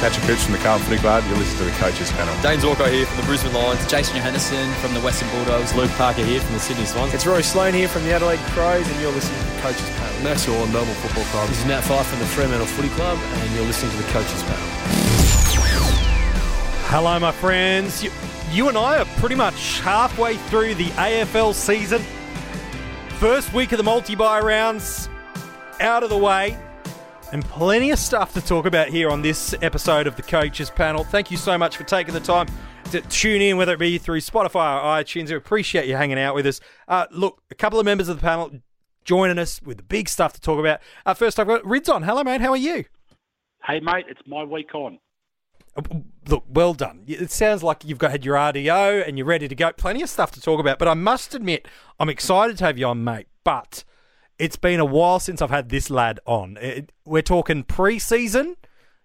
Patrick Cooch from the Carlton Footy Club. You're listening to the coaches panel. James Walker here from the Brisbane Lions. Jason Johannisen from the Western Bulldogs. Luke Parker here from the Sydney Swans. It's Rory Sloane here from the Adelaide Crows, and you're listening to the coaches panel. Max Shaw, Melbourne Football Club. This is Nat Fyfe from the Fremantle Footy Club, and you're listening to the coaches panel. Hello, my friends. You, you and I are pretty much halfway through the AFL season. First week of the multi-bye rounds out of the way. And plenty of stuff to talk about here on this episode of the Coaches Panel. Thank you so much for taking the time to tune in, whether it be through Spotify or iTunes. We appreciate you hanging out with us. Uh, look, a couple of members of the panel joining us with the big stuff to talk about. Uh, first, I've got Rids on. Hello, mate. How are you? Hey, mate. It's my week on. Uh, look, well done. It sounds like you've got had your RDO and you're ready to go. Plenty of stuff to talk about, but I must admit, I'm excited to have you on, mate. But it's been a while since I've had this lad on. It, we're talking pre-season.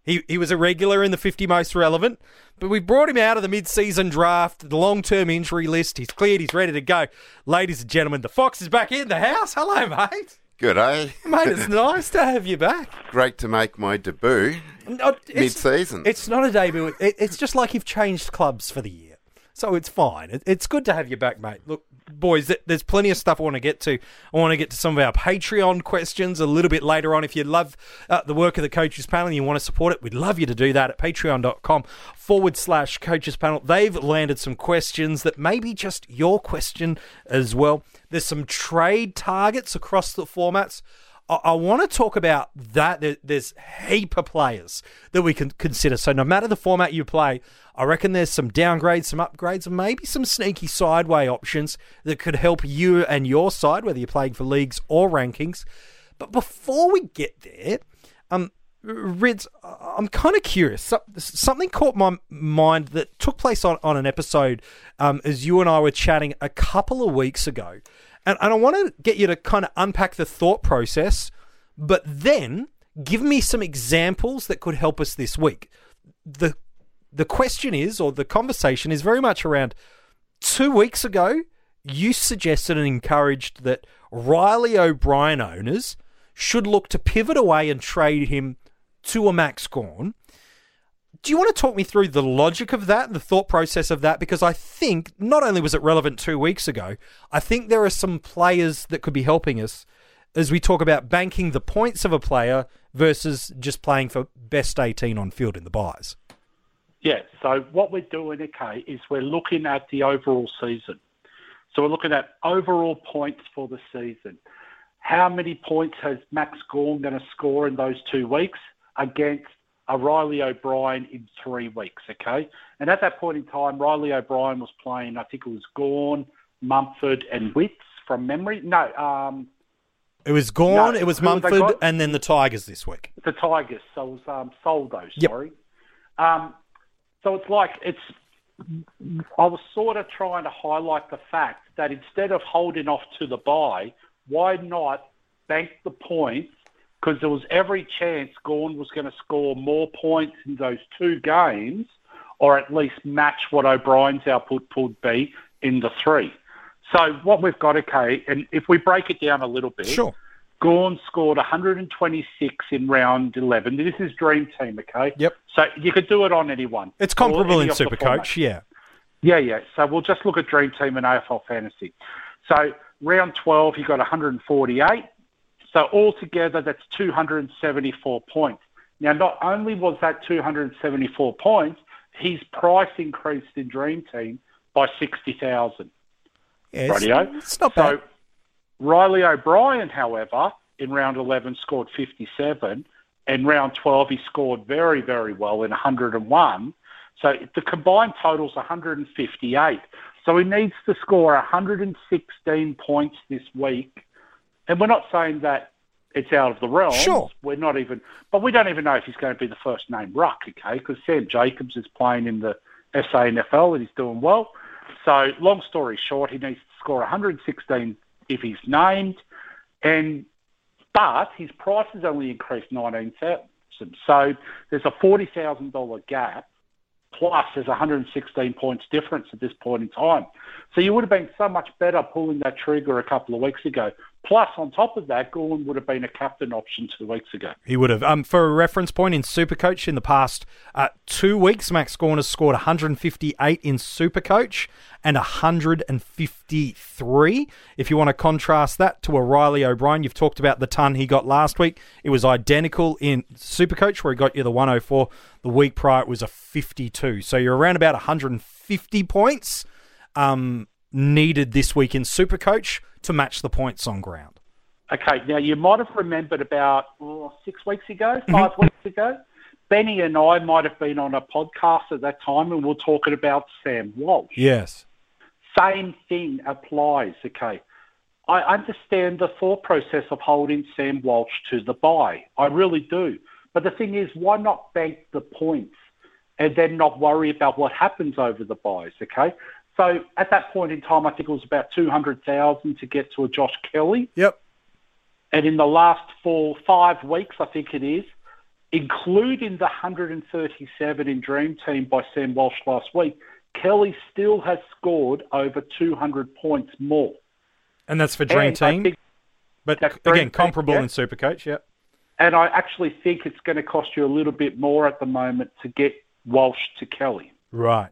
He, he was a regular in the 50 most relevant, but we brought him out of the mid-season draft, the long-term injury list. He's cleared. He's ready to go. Ladies and gentlemen, the Fox is back in the house. Hello, mate. Good, eh? Mate, it's nice to have you back. Great to make my debut No, it's- mid-season. It's not a debut. It, it's just like you've changed clubs for the year. So it's fine. It, it's good to have you back, mate. Look, boys, there's plenty of stuff I want to get to. I want to get to some of our Patreon questions a little bit later on. If you love uh, the work of the Coaches Panel and you want to support it, we'd love you to do that at patreon.com forward slash Coaches Panel. They've landed some questions that may be just your question as well. There's some trade targets across the formats. I, want to talk about that. There, there's heap of players that we can consider. So no matter the format you play, I reckon there's some downgrades, some upgrades, and maybe some sneaky sideway options that could help you and your side, whether you're playing for leagues or rankings. But before we get there, um, Rids, I'm kind of curious. So- Something caught my mind that took place on, on an episode um, as you and I were chatting a couple of weeks ago. And, and I want to get you to kind of unpack the thought process, but then give me some examples that could help us this week. The the question is, or the conversation is very much around two weeks ago, you suggested and encouraged that Riley O'Brien owners should look to pivot away and trade him to a Max Gawn. Do you want to talk me through the logic of that the thought process of that? Because I think not only was it relevant two weeks ago, I think there are some players that could be helping us as we talk about banking the points of a player versus just playing for best 18 on field in the byes. Yeah, so what we're doing, okay, is we're looking at the overall season. So we're looking at overall points for the season. How many points has Max Gawn going to score in those two weeks against a Riley O'Brien in three weeks, okay? And at that point in time, Riley O'Brien was playing, I think it was Gawn, Mumford, and Witts from memory. No, um, It was Gawn, No, it was who have they Mumford, and then the Tigers this week. the Tigers. So it was um, Soldo, Yep. sorry. Um, so it's like it's. I was sort of trying to highlight the fact that instead of holding off to the bye, why not bank the points? Because there was every chance Gawn was going to score more points in those two games, or at least match what O'Brien's output would be in the three. So what we've got, okay, and if we break it down a little bit, Sure. Gawn scored 126 in round 11. This is Dream Team, okay? Yep. So you could do it on anyone. It's comparable any in Supercoach, yeah. Yeah, yeah. So we'll just look at Dream Team and AFL Fantasy. So round 12, he got 148. So altogether, that's 274 points. Now, not only was that 274 points, his price increased in Dream Team by 60,000. yeah it's, Rightio. it's not bad. So Riley O'Brien, however, in round 11 scored 57. and round 12, he scored very, very well in 101. So the combined total's 158. So he needs to score 116 points this week. And we're not saying that it's out of the realm. Sure. We're not even, but we don't even know if he's going to be the first name ruck, okay? Because Sam Jacobs is playing in the SANFL and he's doing well. So, long story short, he needs to score 116 if he's named, and but his price has only increased 19,000. So there's a $40,000 gap. Plus, there's 116 points difference at this point in time. So you would have been so much better pulling that trigger a couple of weeks ago, Plus, on top of that, Gorman would have been a captain option two weeks ago. He would have. Um, for a reference point in Supercoach, in the past uh, two weeks, Max Gawn has scored 158 in Supercoach and 153. If you want to contrast that to a Riley O'Brien, you've talked about the ton he got last week. It was identical in Supercoach, where he got you the 104. The week prior, it was a 52. So you're around about 150 points um, needed this week in Supercoach to match the points on ground. Okay, now you might have remembered about oh, six weeks ago, mm-hmm. 5 weeks ago, Benny and I might have been on a podcast at that time and we we're talking about Sam Walsh. Yes. Same thing applies, okay. I understand the thought process of holding Sam Walsh to the bye. I really do. But the thing is, why not bank the points and then not worry about what happens over the byes, okay? So at that point in time, I think it was about 200,000 to get to a Josh Kelly. Yep. And in the last four, five weeks, I think it is, including the 137 in Dream Team by Sam Walsh last week, Kelly still has scored over 200 points more. And that's for Dream And Team. But again, Team, comparable yeah. in Supercoach. Yep. And I actually think it's going to cost you a little bit more at the moment to get Walsh to Kelly. Right.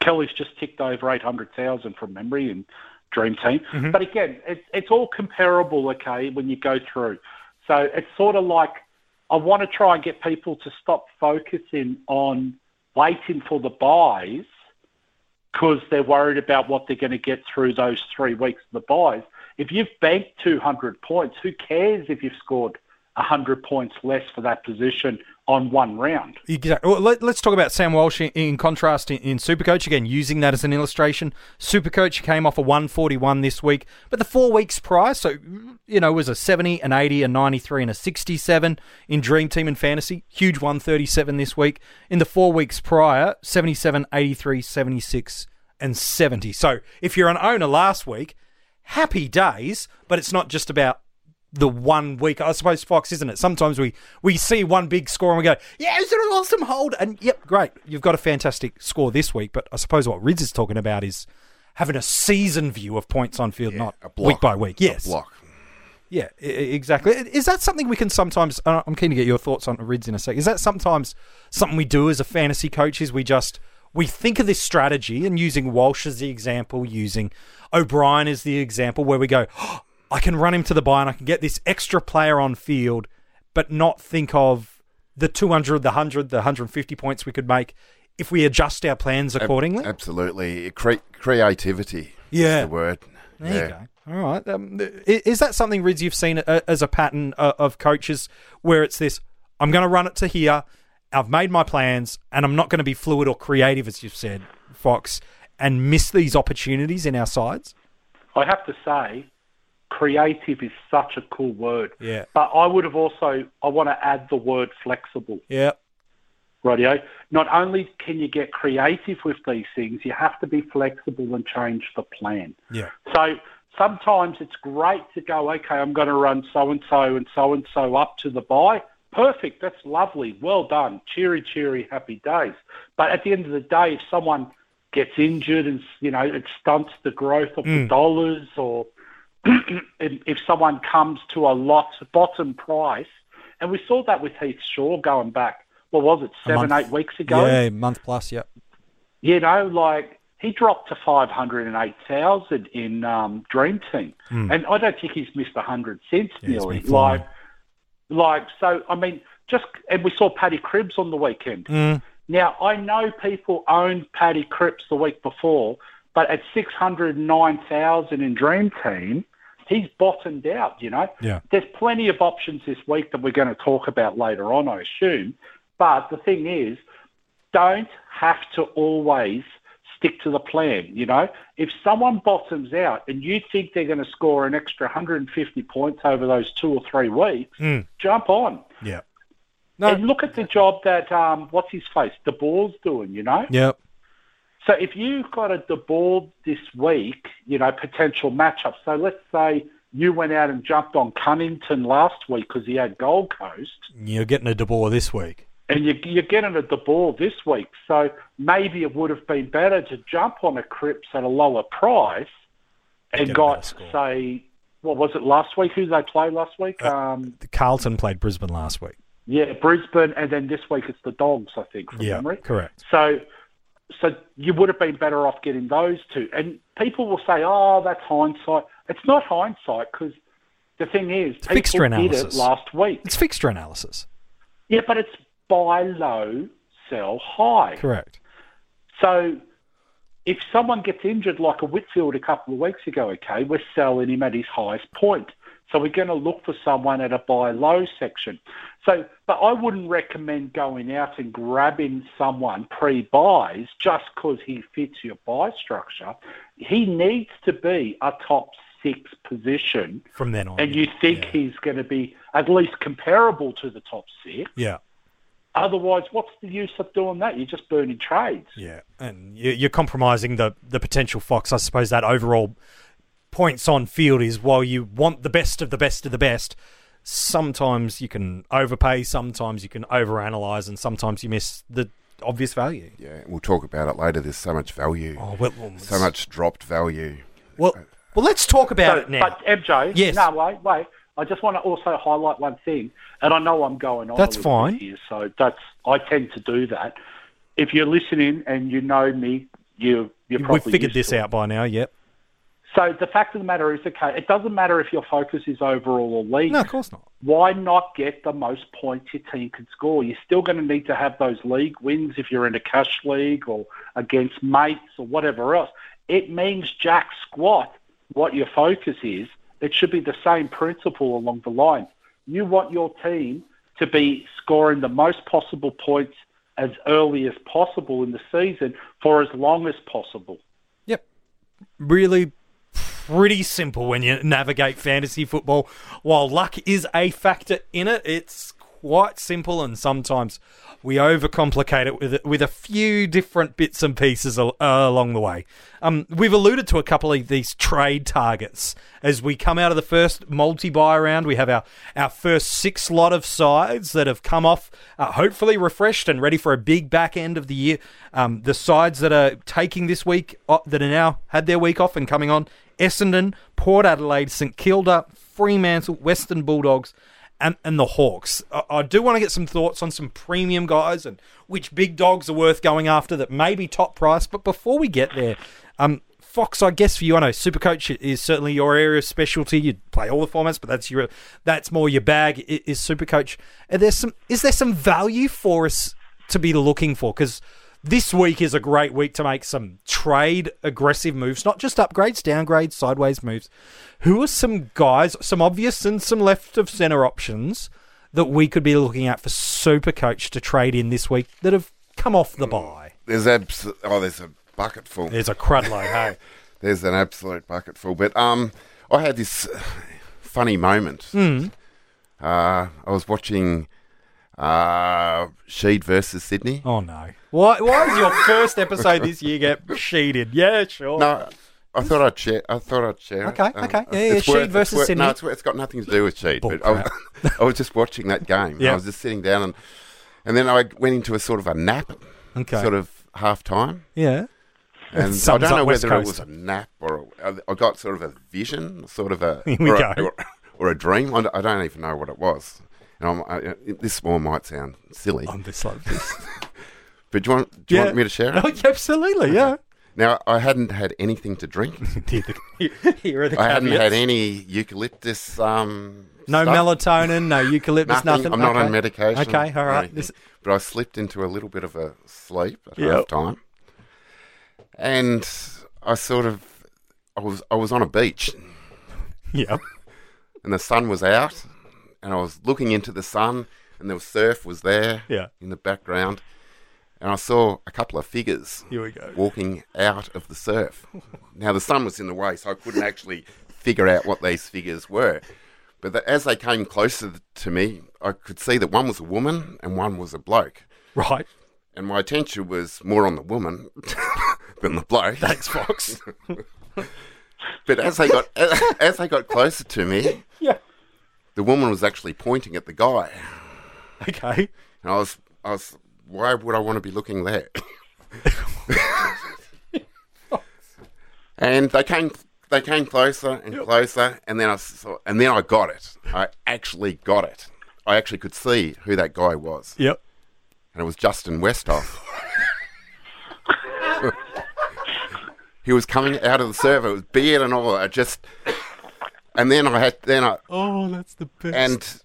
Kelly's just ticked over 800,000 from memory in Dream Team. Mm-hmm. But again, it's, it's all comparable, okay, when you go through. So it's sort of like I want to try and get people to stop focusing on waiting for the byes because they're worried about what they're going to get through those three weeks of the byes. If you've banked 200 points, who cares if you've scored 100 points less for that position on one round? Exactly. Well, let, us talk about Sam Walsh in, in contrast in, in Supercoach again, using that as an illustration. Supercoach came off a 141 this week, but the four weeks prior, so you know, was a 70, an 80, a 93, and a 67 in Dream Team and Fantasy. Huge 137 this week. In the four weeks prior, 77, 83, 76, and 70. So if you're an owner last week, happy days, but it's not just about the one week. I suppose Fox, isn't it? Sometimes we we see one big score and we go, "Yeah, is it an awesome hold?" And yep, great, you've got a fantastic score this week. But I suppose what Rids is talking about is having a season view of points on field, not a block. week by week. Yes, A block. yeah, i- exactly. Is that something we can sometimes? Uh, I'm keen to get your thoughts on Rids in a sec. Is that sometimes something we do as a fantasy coach? Is we just we think of this strategy and using Walsh as the example, using O'Brien as the example, where we go, oh, I can run him to the bye and I can get this extra player on field, but not think of the 200, the 100, the 150 points we could make if we adjust our plans accordingly. Absolutely. Cre- creativity Yeah. is the word. There yeah. you go. All right. Um, is that something, Rids, you've seen uh, as a pattern uh, of coaches where it's this, I'm going to run it to here, I've made my plans, and I'm not going to be fluid or creative, as you've said, Fox, and miss these opportunities in our sides? I have to say, creative is such a cool word. Yeah. But I would have also, I want to add the word flexible. Yeah. Radio. Not only can you get creative with these things, you have to be flexible and change the plan. Yeah. So sometimes it's great to go, okay, I'm going to run so and so and so and so up to the bye. Perfect. That's lovely. Well done. Cheery, cheery, happy days. But at the end of the day, if someone gets injured and you know it stunts the growth of the mm. dollars, or if, if someone comes to a lot bottom price, and we saw that with Heath Shaw going back. What was it, seven, eight weeks ago? Yeah, month plus, yeah. you know, like he dropped to five hundred and eight thousand in um, Dream Team, and I don't think he's missed a hundred since he's nearly. Like, like so. I mean, just and we saw Paddy Cripps on the weekend. Hmm. Now I know people owned Paddy Cripps the week before, but at six hundred nine thousand in Dream Team. He's bottomed out, you know. Yeah. There's plenty of options this week that we're going to talk about later on, I assume. But the thing is, don't have to always stick to the plan. You know, if someone bottoms out and you think they're going to score an extra 150 points over those two or three weeks, jump on Yeah. No. and look at the job that um, what's his face, De Boer's doing. You know, Yep. So if you've got a De Boer this week, you know, potential matchup. So let's say you went out and jumped on Cunnington last week because he had Gold Coast You're getting a De Boer this week. and you, you're getting a De Boer this week. So maybe it would have been better to jump on a Cripps at a lower price and Get got, say, what was it last week? Who they play last week? Uh, Um, Carlton played Brisbane last week. yeah, Brisbane, and then this week it's the Dogs, I think, from Yeah, memory. correct. So, so you would have been better off getting those two. And people will say, "Oh, that's hindsight." It's not hindsight because the thing is, people fixture did it analysis. last week. It's fixture analysis. Yeah, but it's buy low, sell high. Correct. So if someone gets injured like a Whitfield a couple of weeks ago, okay, we're selling him at his highest point. So we're going to look for someone at a buy low section. So, but I wouldn't recommend going out and grabbing someone pre-byes just because he fits your bye structure. He needs to be a top six position, From then on. and you think yeah. he's going to be at least comparable to the top six. Yeah. Otherwise, what's the use of doing that? You're just burning trades. Yeah, and you- you're compromising the the potential Fox. I suppose that overall points on field is while you want the best of the best of the best. Sometimes you can overpay, sometimes you can overanalyze, and sometimes you miss the obvious value. Yeah, we'll talk about it later. There's so much value, Oh well, well, so much dropped value. Well, well, let's talk about So, it now. But MJ, Yes. no, wait, wait. I just want to also highlight one thing, and I know I'm going on. That's a little bit fine. Here, so that's I tend to do that. If you're listening and you know me, you you're probably We've figured used this to it. out by now. Yep. So the fact of the matter is, okay, it doesn't matter if your focus is overall or league. No, of course not. Why not get the most points your team can score? You're still going to need to have those league wins if you're in a cash league or against mates or whatever else. It means jack squat what your focus is. It should be the same principle along the line. You want your team to be scoring the most possible points as early as possible in the season for as long as possible. Yep. Really pretty simple when you navigate fantasy football. While luck is a factor in it, it's quite simple and sometimes we overcomplicate it with with a few different bits and pieces al- uh, along the way. Um, we've alluded to a couple of these trade targets as we come out of the first multi-bye round. We have our, our first six lot of sides that have come off, uh, hopefully refreshed and ready for a big back end of the year. Um, the sides that are taking this week uh, that are now had their week off and coming on: Essendon, Port Adelaide, St Kilda, Fremantle, Western Bulldogs and, and the Hawks. I, I do want to get some thoughts on some premium guys and which big dogs are worth going after that may be top price. But before we get there, um, Fox, I guess for you, I know Supercoach is certainly your area of specialty. You play all the formats, but that's your that's more your bag. i- Is Supercoach? Are there some? Is there some value for us to be looking for? Because this week is a great week to make some trade aggressive moves, not just upgrades, downgrades, sideways moves. Who are some guys, some obvious and some left of center options that we could be looking at for Super Coach to trade in this week that have come off the bye? There's abs- oh, there's a bucket full. There's a crud load, hey. There's an absolute bucket full. But um, I had this funny moment. Hmm. Uh, I was watching uh, Sheed versus Sydney. Oh no! Why? Why is your first episode this year get sheeted? Yeah, sure. No, I thought I'd share. I thought I'd share. it. Okay, okay. Yeah, yeah, Sheed worth- versus worth- Sydney. No, it's, it's got nothing to do with Sheed. Bull But I, was, I was just watching that game. Yeah. I was just sitting down, and and then I went into a sort of a nap, Okay. sort of half time. Yeah. And I don't know whether it was a nap or a, I got sort of a vision, sort of a Here we or, a go. or, or a dream. I don't even know what it was. I, this one might sound silly, I'm this like this. but do you want do you Yeah. want me to share it? Oh, absolutely, yeah. Now I hadn't had anything to drink. Here are the I hadn't had any eucalyptus. Um, No stuff. melatonin, no eucalyptus, Nothing. nothing. I'm not on medication. Okay, all right. This- But I slipped into a little bit of a sleep at Yep. half time, and I sort of I was I was on a beach, Yep. and the sun was out, and I was looking into the sun, and the surf was there Yeah. in the background, and I saw a couple of figures Here we go. walking out of the surf. now the sun was in the way, so I couldn't actually figure out what these figures were. But the, as they came closer to me, I could see that one was a woman and one was a bloke. Right. And my attention was more on the woman than the bloke. Thanks, Fox. But as they got as they got closer to me, yeah. The woman was actually pointing at the guy, Okay. and I was I was why would I want to be looking there? and they came they came closer and closer, and then I saw, and then I got it. I actually got it. I actually could see who that guy was, Yep. and it was Justin Westhoff. he was coming out of the server. It was beard and all. I just, and then I had then I Oh, that's the best. and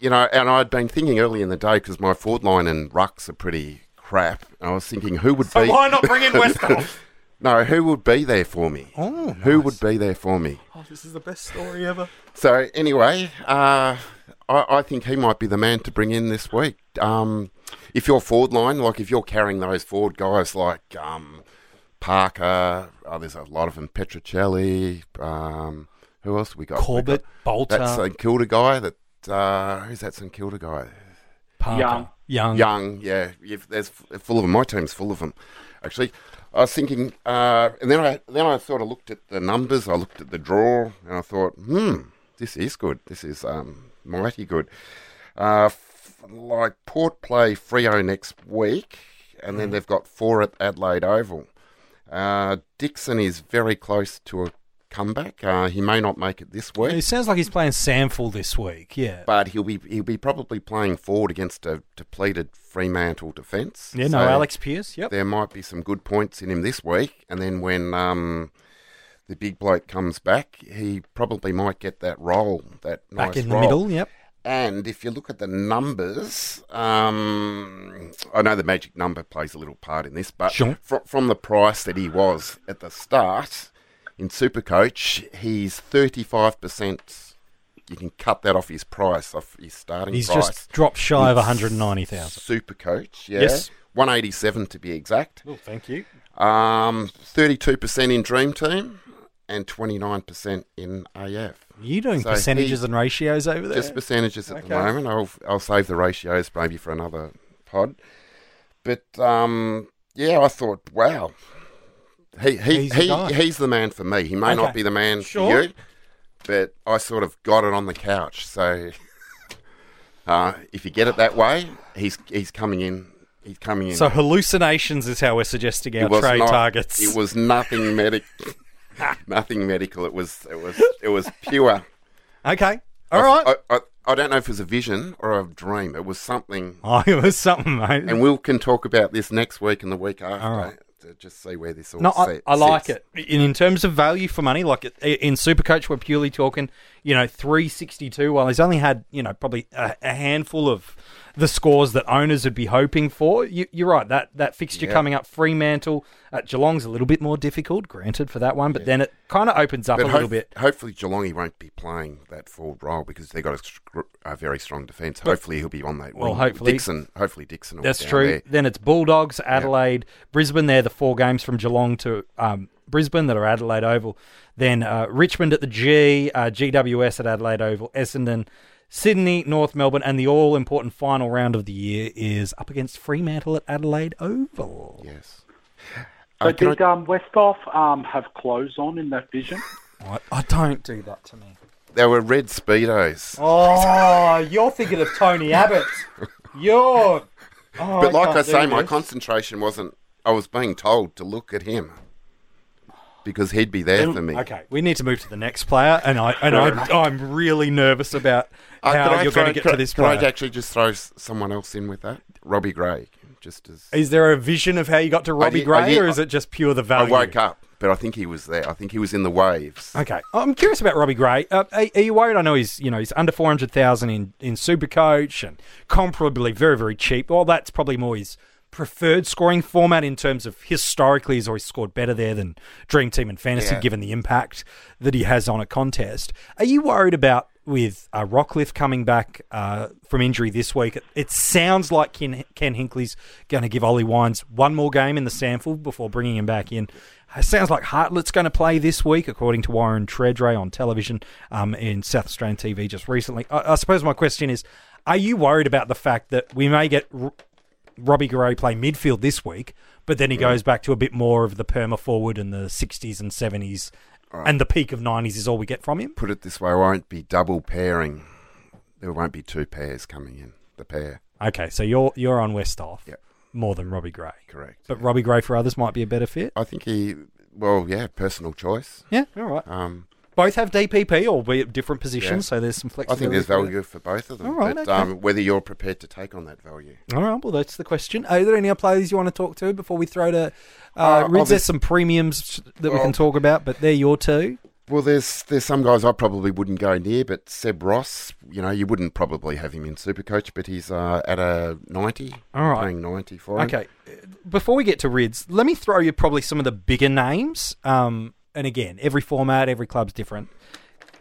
you know, and I'd been thinking early in the day because my forward line and rucks are pretty crap. And I was thinking, who would so be? why not bring in Westhoff? No, who would be there for me? Oh, Who would be there for me? oh, this is the best story ever. So anyway, uh, I, I think he might be the man to bring in this week. Um, if your forward line, like if you're carrying those forward guys like um, Parker, oh, there's a lot of them, Petruccelle, um, who else we got? We Corbett, got Balta, that St Kilda guy. That uh, who's that St Kilda guy? Parker, Young. Young. Young, yeah, you've, there's full of them. My team's full of them. Actually, I was thinking, uh, and then I then I sort of looked at the numbers. I looked at the draw, and I thought, hmm, this is good. This is um, mighty good. Uh, f- like Port play Freo next week, and then they've got four at Adelaide Oval. Uh, Dixon is very close to a comeback. Uh, he may not make it this week It sounds like he's playing SANFL this week. Yeah. but he'll be he'll be probably playing forward against a depleted Fremantle defence. Yeah, no, So Alex Pearce. Yep. There might be some good points in him this week, and then when um, the big bloke comes back, he probably might get that role, that Back nice in the role. middle. Yep. And if you look at the numbers, um, I know the magic number plays a little part in this, but Sure. fr- from the price that he was at the start in Supercoach, he's 35%. You can cut that off his price, off his starting He's price. He's just dropped shy of 190,000. Supercoach, yeah. Yes. 187 to be exact. Oh, thank you. Um, 32% in Dream Team and 29% in AF. You doing So percentages he- and ratios over there? Just percentages at the moment. I'll I'll save the ratios maybe for another pod. But um, yeah, I thought, wow, he he He's the he, guy. he's the man for me. He may Okay. not be the man Sure. for you, but I sort of got it on the couch. So uh, if you get it that way, he's he's coming in. He's coming in. So hallucinations is how we're suggesting our trade not- targets. It was nothing medic, nothing medical. It was it was it was pure. okay. All I- right. I, I, I don't know if it was a vision or a dream. It was something, oh, it was something, mate. and we can talk about this next week and the week after All right. Just see where this all No, I, sit- I like it. In, in terms of value for money, like it, in Supercoach, we're purely talking, you know, three sixty two. While he's only had, you know, probably a, a handful of the scores that owners would be hoping for. You, you're right. That that fixture Yeah. coming up, Fremantle at Geelong's a little bit more difficult, granted for that one, but then it kind of opens up But a little bit. hopefully Geelong he won't be playing that forward role because they've got a, a very strong defence. Hopefully he'll be on that. Well, wing. hopefully- Dixon. Hopefully Dixon. That's true. there. Then it's Bulldogs, Adelaide, Brisbane. They're the four games from Geelong to um, Brisbane that are Adelaide Oval. Then uh, Richmond at the G, uh, GWS at Adelaide Oval, Essendon, Sydney, North Melbourne, and the all important final round of the year is up against Fremantle at Adelaide Oval. Yes. So Uh, can did um, Westhoff um, have clothes on in that vision? I, I don't do that to me. They were red speedos. Oh, you're thinking of Tony Abbott. You're. Oh, but like I can't say, my concentration wasn't. I was being told to look at him because he'd be there for me. Okay, we need to move to the next player, and I and I, I'm really nervous about Uh, how I you're throw- going to get to this Can I actually just throw s- someone else in with that? Robbie Gray, just as Is there a vision of how you got to Robbie did- I Gray, did- or is it just pure the value? I value? woke up, but I think he was there. I think he was in the waves. Okay, I'm curious about Robbie Gray. Uh, are, are you worried? I know he's you know he's under four hundred thousand in in Supercoach and comparably very very cheap. Well, that's probably more his preferred scoring format in terms of historically he's always scored better there than Dream Team and Fantasy, Yeah. given the impact that he has on a contest. Are you worried about with uh, Rockliff coming back uh, from injury this week? It, it sounds like Ken, Ken Hinkley's going to give Ollie Wines one more game in the sample before bringing him back in. It sounds like Hartlett's going to play this week, according to Warren Tredrea on television um, in South Australian TV just recently. I, I suppose my question is: Are you worried about the fact that we may get Robbie Gray play midfield this week, but then he goes back to a bit more of the perma forward in the 60s and 70s, and the peak of 90s is all we get from him? Put it this way: I won't be double pairing. There won't be two pairs coming in. The pair. Okay, so you're you're on Westhoff. Yep. more than Robbie Gray. Correct. But Robbie Gray for others might be a better fit. I think he, well, yeah, personal choice. Yeah, all right. Um, Both have DPP, or albeit at different positions, Yeah. so there's some flexibility. I think there's value for both of them. All right, but okay. um, whether you're prepared to take on that value. All right, well, that's the question. Are there any other players you want to talk to before we throw to uh, Uh, Rids? There's some premiums that we can talk about, but they're your two. Well, there's there's some guys I probably wouldn't go near, but Seb Ross, you know, you wouldn't probably have him in Supercoach, but he's uh, at a 90, All right. paying 90 for him. Okay, before we get to Rids, let me throw you probably some of the bigger names. Um, and again, every format, every club's different.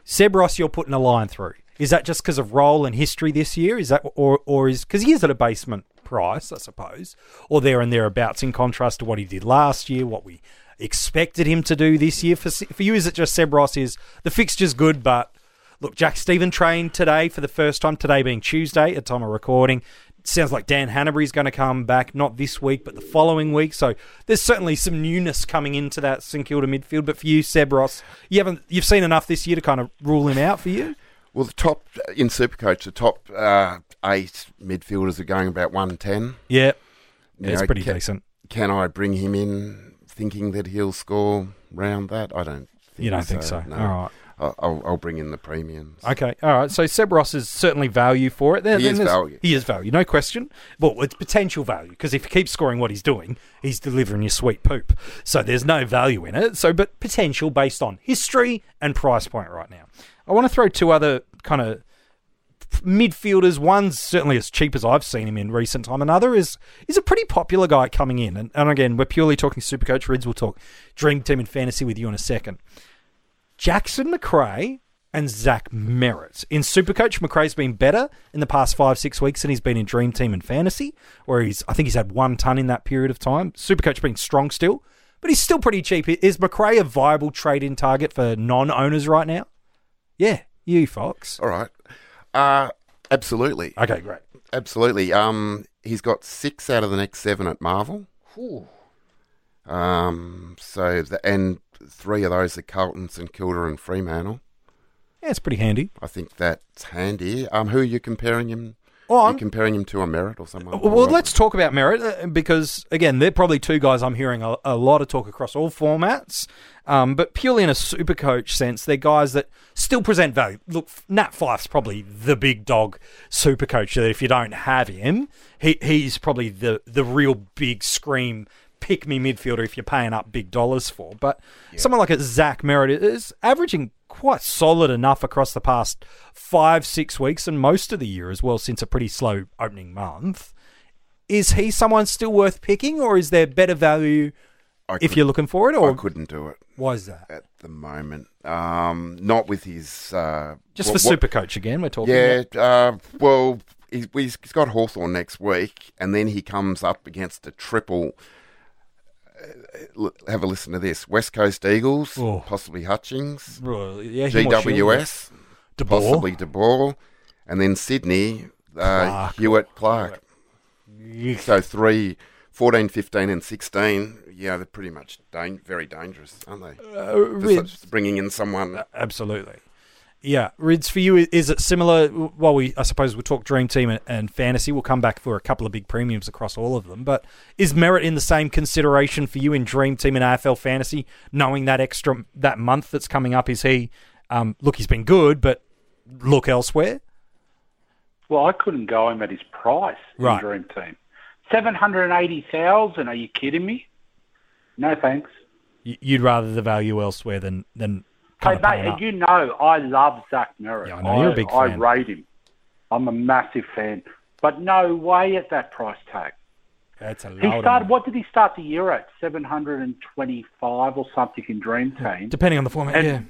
Seb Ross, you're putting a line through. Is that just because of role and history this year? Is that or or is because he is at a basement price, I suppose, or there and thereabouts in contrast to what he did last year, what we expected him to do this year. For for you, is it just Seb Ross? Is the fixture's good, but Look, Jack Steven trained today for the first time, today being Tuesday at time of recording. Sounds like Dan Hannebery's going to come back, not this week, but the following week. So there's certainly some newness coming into that St Kilda midfield. But for you, Seb Ross, you haven't you've seen enough this year to kind of rule him out for you? Well, the top in Supercoach, the top uh, eight midfielders are going about 110. Yeah, You it's know, pretty ca- decent. Can I bring him in thinking that he'll score round that? I don't think You don't think so? No. All right. I'll, I'll, bring in the premiums. Okay, all right. So Seb Ross is certainly value for it. Then, He then is there's- value. He is value, no question. Well, it's potential value because if he keeps scoring what he's doing, he's delivering you sweet poop. So there's no value in it. So, but potential based on history and price point right now. I want to throw two other kind of midfielders. One's certainly as cheap as I've seen him in recent time. Another is is a pretty popular guy coming in. And, and again, we're purely talking Supercoach Rids. We'll talk Dream Team and Fantasy with you in a second. Jackson Macrae and Zach Merrett. In Supercoach, Macrae's been better in the past five, six weeks than he's been in Dream Team and Fantasy, where he's I think he's had one ton in that period of time. Supercoach being strong still, but he's still pretty cheap. Is Macrae a viable trade in target for non owners right now? Yeah, you Fox. All right. Uh, absolutely. Okay, great. Absolutely. Um, he's got six out of the next seven at Marvel. Um, so the, and three of those are Carlton, St Kilda, and Fremantle. Yeah, it's pretty handy. I think that's handy. Um, who are you comparing him? You I'm, comparing him to a Merrett or someone? Well, let's talk about Merrett uh, because, again, they're probably two guys I'm hearing a, a lot of talk across all formats. Um, but purely in a super coach sense, they're guys that still present value. Look, Nat Fyfe's probably the big dog super coach that if you don't have him, he, he's probably the, the real big scream pick me midfielder if you're paying up big dollars for. But someone like a Zach Merrett is averaging quite solid enough across the past five, six weeks and most of the year as well, since a pretty slow opening month. Is he someone still worth picking, or is there better value I if could- you're looking for it? Or I couldn't do it why is that? at the moment. Um, not with his. Uh, Just what- for what- super coach again, we're talking. Yeah, about. uh, well, he's, he's got Hawthorn next week, and then he comes up against a triple. Uh, have a listen to this: West Coast Eagles, Oh. possibly Hutchings, Well, yeah, him or Shield. GWS, De possibly De Boer, and then Sydney, uh, Clark. Hewett, Clark. So three, 14, 15, and 16, yeah, they're pretty much very dangerous, aren't they? Uh, bringing in someone. absolutely. Yeah, Rids for you is it similar? Well, we I suppose we'll talk Dream Team and, and Fantasy. We'll come back for a couple of big premiums across all of them. But is Merrett in the same consideration for you in Dream Team and AFL Fantasy, knowing that extra that month that's coming up? Is he? Um, look, he's been good, but look elsewhere. Well, I couldn't go him at his price Right. in Dream Team. Seven hundred and eighty thousand. Are you kidding me? No thanks. You'd rather the value elsewhere than than Hey, kind of paying mate, you know I love Zach Merrett. Yeah, I know, you're a big I fan. rate him. I'm a massive fan. But no way at that price tag. That's a He started. amount. What did he start the year at? Seven hundred and twenty-five or something in Dream Team. Depending on the format, And- yeah.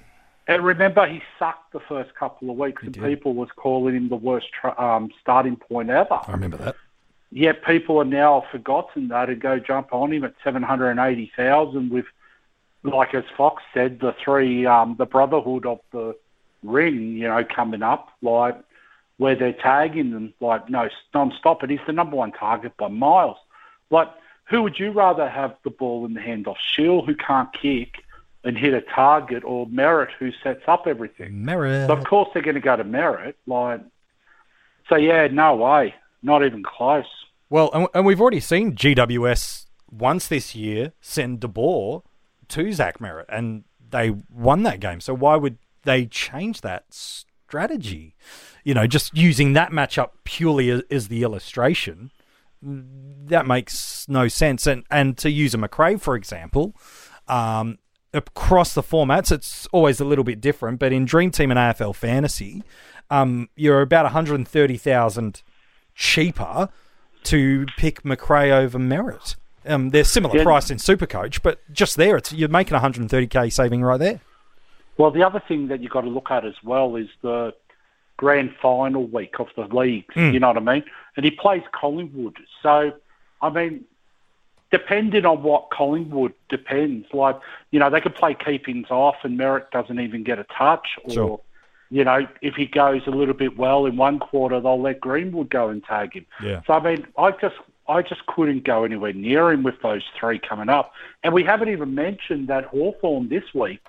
And remember, he sucked the first couple of weeks, and did. people was calling him the worst um, starting point ever. I remember that. Yet people are now forgotten that and go jump on him at seven hundred and eighty thousand with, like as Fox said, the three, um, the brotherhood of the ring, you know, coming up, like where they're tagging them like no non-stop. And he's the number one target by miles. Like, who would you rather have the ball in the hand of? Shield, who can't kick and hit a target, or Merrett, who sets up everything? Merrett. So of course they're going to go to Merrett. Like, so yeah, no way, not even close. Well, and, and we've already seen GWS once this year send De Boer to Zach Merrett, and they won that game. So why would they change that strategy? You know, just using that matchup purely as, as the illustration, that makes no sense. And and to use a Macrae, for example, um, across the formats, it's always a little bit different. But in Dream Team and AFL Fantasy, um, you're about 130,000 cheaper to pick Macrae over Merrett. Um, they're similar Yeah. price in Supercoach, but just there, it's you're making 130k saving right there. Well, the other thing that you've got to look at as well is the grand final week of the leagues. Mm. You know what I mean? And he plays Collingwood. So, I mean, depending on what Collingwood depends. Like, you know, they could play keepings off and Merrett doesn't even get a touch. Or, Sure. you know, if he goes a little bit well in one quarter, they'll let Greenwood go and tag him. Yeah. So I mean, I just I just couldn't go anywhere near him with those three coming up, and we haven't even mentioned that Hawthorn this week.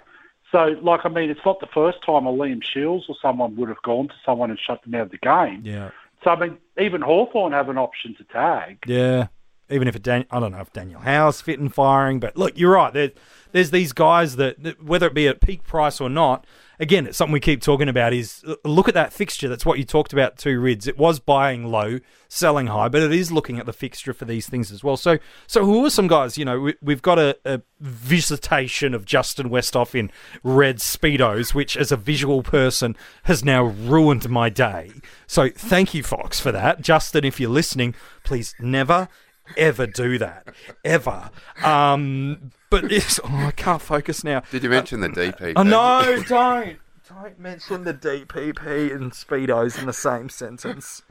So, like, I mean, it's not the first time a Liam Shiels or someone would have gone to someone and shut them out of the game. Yeah. So, I mean, even Hawthorn have an option to tag. Yeah. Even if it, Dan- I don't know if Daniel Howe's fit and firing, but look, you're right. There, there's these guys that, that, whether it be at peak price or not, again, it's something we keep talking about. Is uh, look at that fixture. That's what you talked about two Rids. It was buying low, selling high, but it is looking at the fixture for these things as well. So, so who are some guys? You know, we, we've got a, a visitation of Justin Westhoff in red speedos, which, as a visual person, has now ruined my day. So, thank you, Fox, for that. Justin, if you're listening, please never ever do that ever. Um but it's oh i can't focus now. Did you mention the DP? oh no don't. Don't mention the dpp and speedos in the same sentence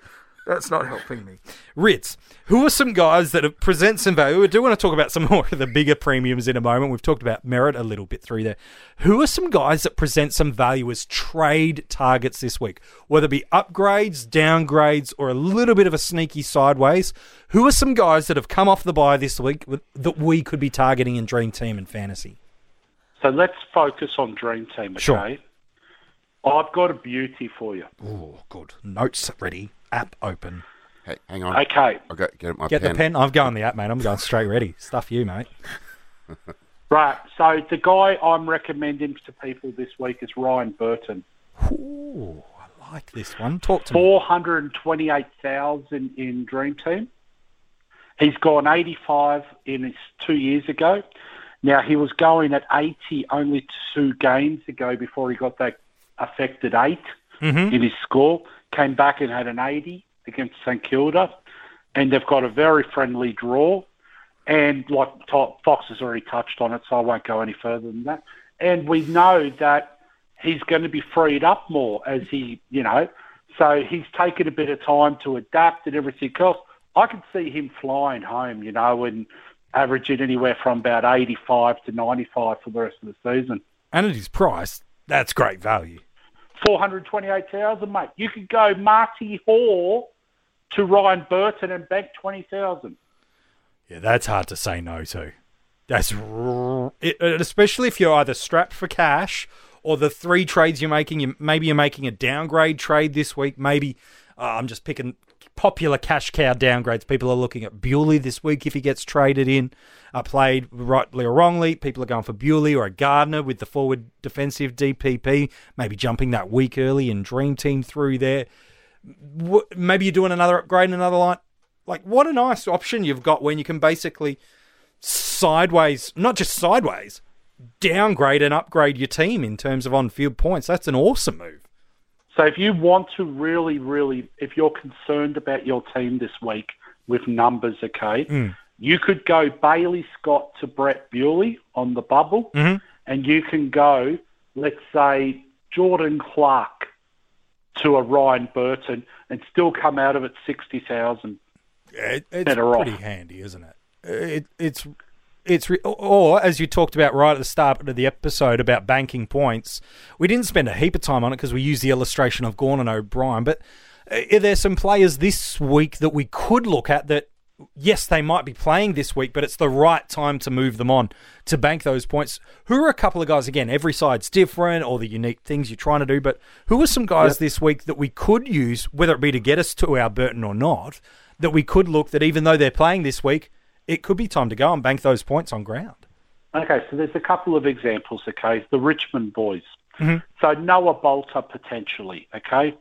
that's not helping me. Rids who are some guys that present some value? I do want to talk about some more of the bigger premiums in a moment. We've talked about Merrett a little bit through there. Who are some guys that present some value as trade targets this week? Whether it be upgrades downgrades or a little bit of a sneaky sideways who are some guys that have come off the bye this week that we could be targeting in dream team and fantasy? So let's focus on Dream Team, okay? Sure. I've got a beauty for you. oh good. Notes ready app open Hey, hang on. Okay. I'll go get my get pen. the pen i'm going the app mate i'm going straight ready stuff you mate Right. So the guy I'm recommending to people this week is Ryan Burton. Ooh, I like this one. Talk to me. Four hundred and twenty-eight thousand in Dream Team. He's gone eighty-five in his two years ago. Now he was going at eighty only two games ago before he got that affected 8 Mm-hmm. in his score. Came back and had an eighty against St Kilda, and they've got a very friendly draw. And like Fox has already touched on it, so I won't go any further than that. And we know that he's going to be freed up more as he, you know, so he's taken a bit of time to adapt and everything else. I could see him flying home, you know, and averaging anywhere from about 85 to 95 for the rest of the season. And at his price, that's great value. 428,000, mate. You could go Marty Hall to Ryan Burton and bank 20,000. Yeah, that's hard to say no to. That's it, especially if you're either strapped for cash or the three trades you're making. You, maybe you're making a downgrade trade this week. Maybe uh, I'm just picking popular cash cow downgrades. People are looking at Bewley this week if he gets traded in, uh, played rightly or wrongly. People are going for Bewley or a Gardner with the forward defensive DPP. Maybe jumping that week early and Dream Team through there. Maybe you're doing another upgrade in another line. Like, what a nice option you've got when you can basically sideways, not just sideways, downgrade and upgrade your team in terms of on field points. That's an awesome move. So if you want to really, really, if you're concerned about your team this week with numbers, okay, mm. you could go Bailey Scott to Brett Bewley on the bubble, mm-hmm. and you can go, let's say, Jordan Clark to a Ryan Burton and still come out of it 60,000. It, it's Better off. pretty handy, isn't it? it it's it's re- or- as you talked about right at the start of the episode about banking points, we didn't spend a heap of time on it because we used the illustration of Gawn and O'Brien. But uh, are there some players this week that we could look at that? Yes, they might be playing this week, but it's the right time to move them on to bank those points. Who are a couple of guys? Again, every side's different, or the unique things you're trying to do. But who are some guys this week that we could use, whether it be to get us to our Burton or not, that we could look that even though they're playing this week, it could be time to go and bank those points on ground. Okay, so there's a couple of examples, okay? The Richmond boys. Mm-hmm. So Noah Balta potentially, okay?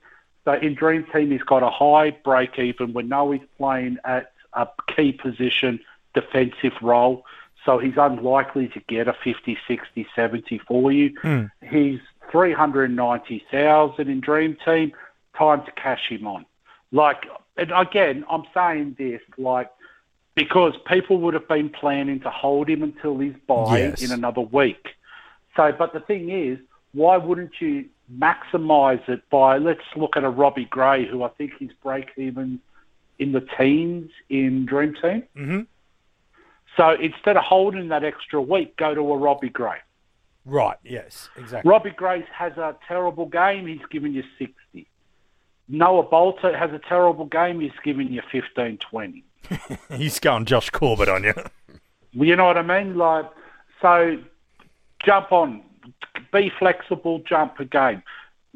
So in Dream Team, he's got a high break even when Noah's playing at a key position, defensive role. So he's unlikely to get a 50, 60, 70 for you. Hmm. He's 390,000 in Dream Team. Time to cash him on. Like, and again, I'm saying this, like, because people would have been planning to hold him until his bye Yes. in another week. So, but the thing is, why wouldn't you maximise it by, let's look at a Robbie Gray, who I think he's break even in the teens in Dream Team. Mhm. So instead of holding that extra week, go to a Robbie Gray. Right. Yes. Exactly. Robbie Gray has a terrible game, he's giving you 60. Noah Balta has a terrible game, he's giving you 15, 20. He's going Josh Corbett on you. Well, You know what I mean? Like, so jump on, be flexible, jump a game.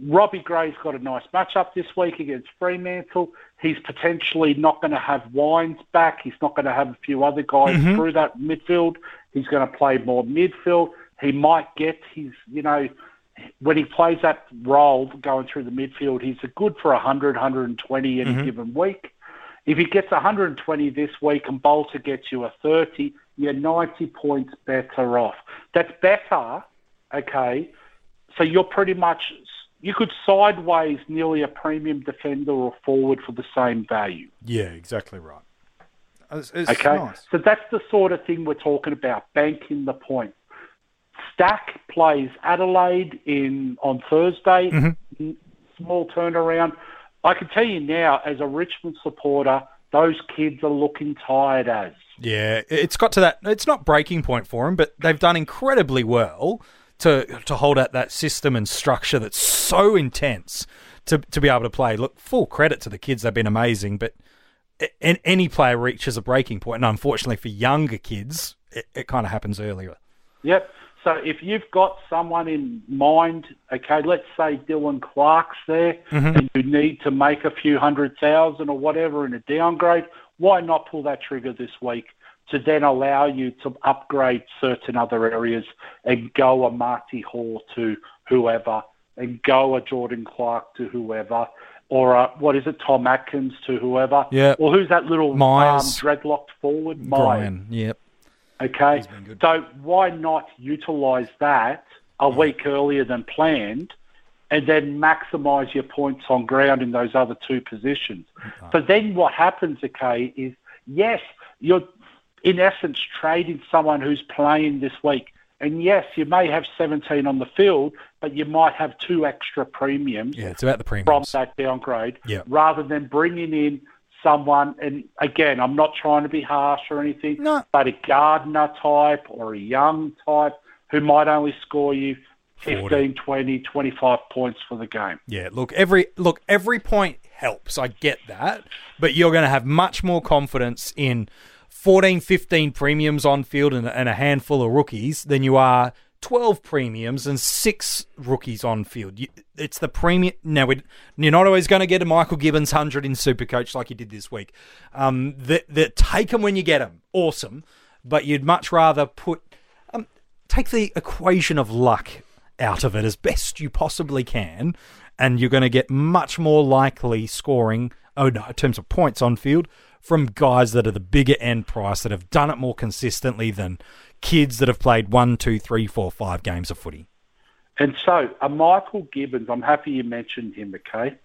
Robbie Gray's got a nice matchup this week against Fremantle. He's potentially not going to have Wines back. He's not going to have a few other guys mm-hmm. through that midfield. He's going to play more midfield. He might get his, you know, when he plays that role going through the midfield, he's a good for 100, 120 any mm-hmm. given week. If he gets 120 this week and Balta gets you a 30, you're 90 points better off. That's better, okay? So you're pretty much, you could sideways nearly a premium defender or forward for the same value. Yeah. Exactly right. It's, it's Okay, nice. so that's the sort of thing we're talking about, banking the point. Stack plays Adelaide in on Thursday. Mm-hmm. Small turnaround. I can tell you now, as a Richmond supporter, those kids are looking tired as. Yeah, it's got to that. It's not breaking point for them, but they've done incredibly well to to hold out that system and structure that's so intense to to be able to play. Look, full credit to the kids; they've been amazing. But any player reaches a breaking point, and unfortunately for younger kids, it, it kind of happens earlier. Yep. So if you've got someone in mind, okay, let's say Dylan Clark's there, and you need to make a few hundred thousand or whatever in a downgrade, why not pull that trigger this week to then allow you to upgrade certain other areas and go a Marty Hall to whoever, and go a Jordan Clark to whoever, or a, what is it, Tom Atkins to whoever, Yeah. or who's that little um, Myers. dreadlocked forward, Myers. Brian, yep. Okay, so why not utilise that a week earlier than planned, and then maximise your points on ground in those other two positions? So then what happens, okay, is yes, you're in essence trading someone who's playing this week, and yes, you may have 17 on the field, but you might have two extra premiums Yeah, it's about the premiums. from that downgrade Yeah. rather than bringing in someone and again I'm not trying to be harsh or anything No. but a Gardner type or a Young type who might only score you 15 40. 20 25 points for the game Yeah, look, every look, every point helps. I get that, but you're going to have much more confidence in 14, 15 premiums on field and, and a handful of rookies than you are 12 premiums and six rookies on field. It's the premium. Now, you're not always going to get a Michael Gibbons 100 in Supercoach like you did this week. Um, that, that take them when you get them. Awesome. But you'd much rather put um, take the equation of luck out of it as best you possibly can, and you're going to get much more likely scoring, oh no, in terms of points on field, from guys that are the bigger end price that have done it more consistently than kids that have played one, two, three, four, five games of footy. and so a Michael Gibbons I'm happy you mentioned him okay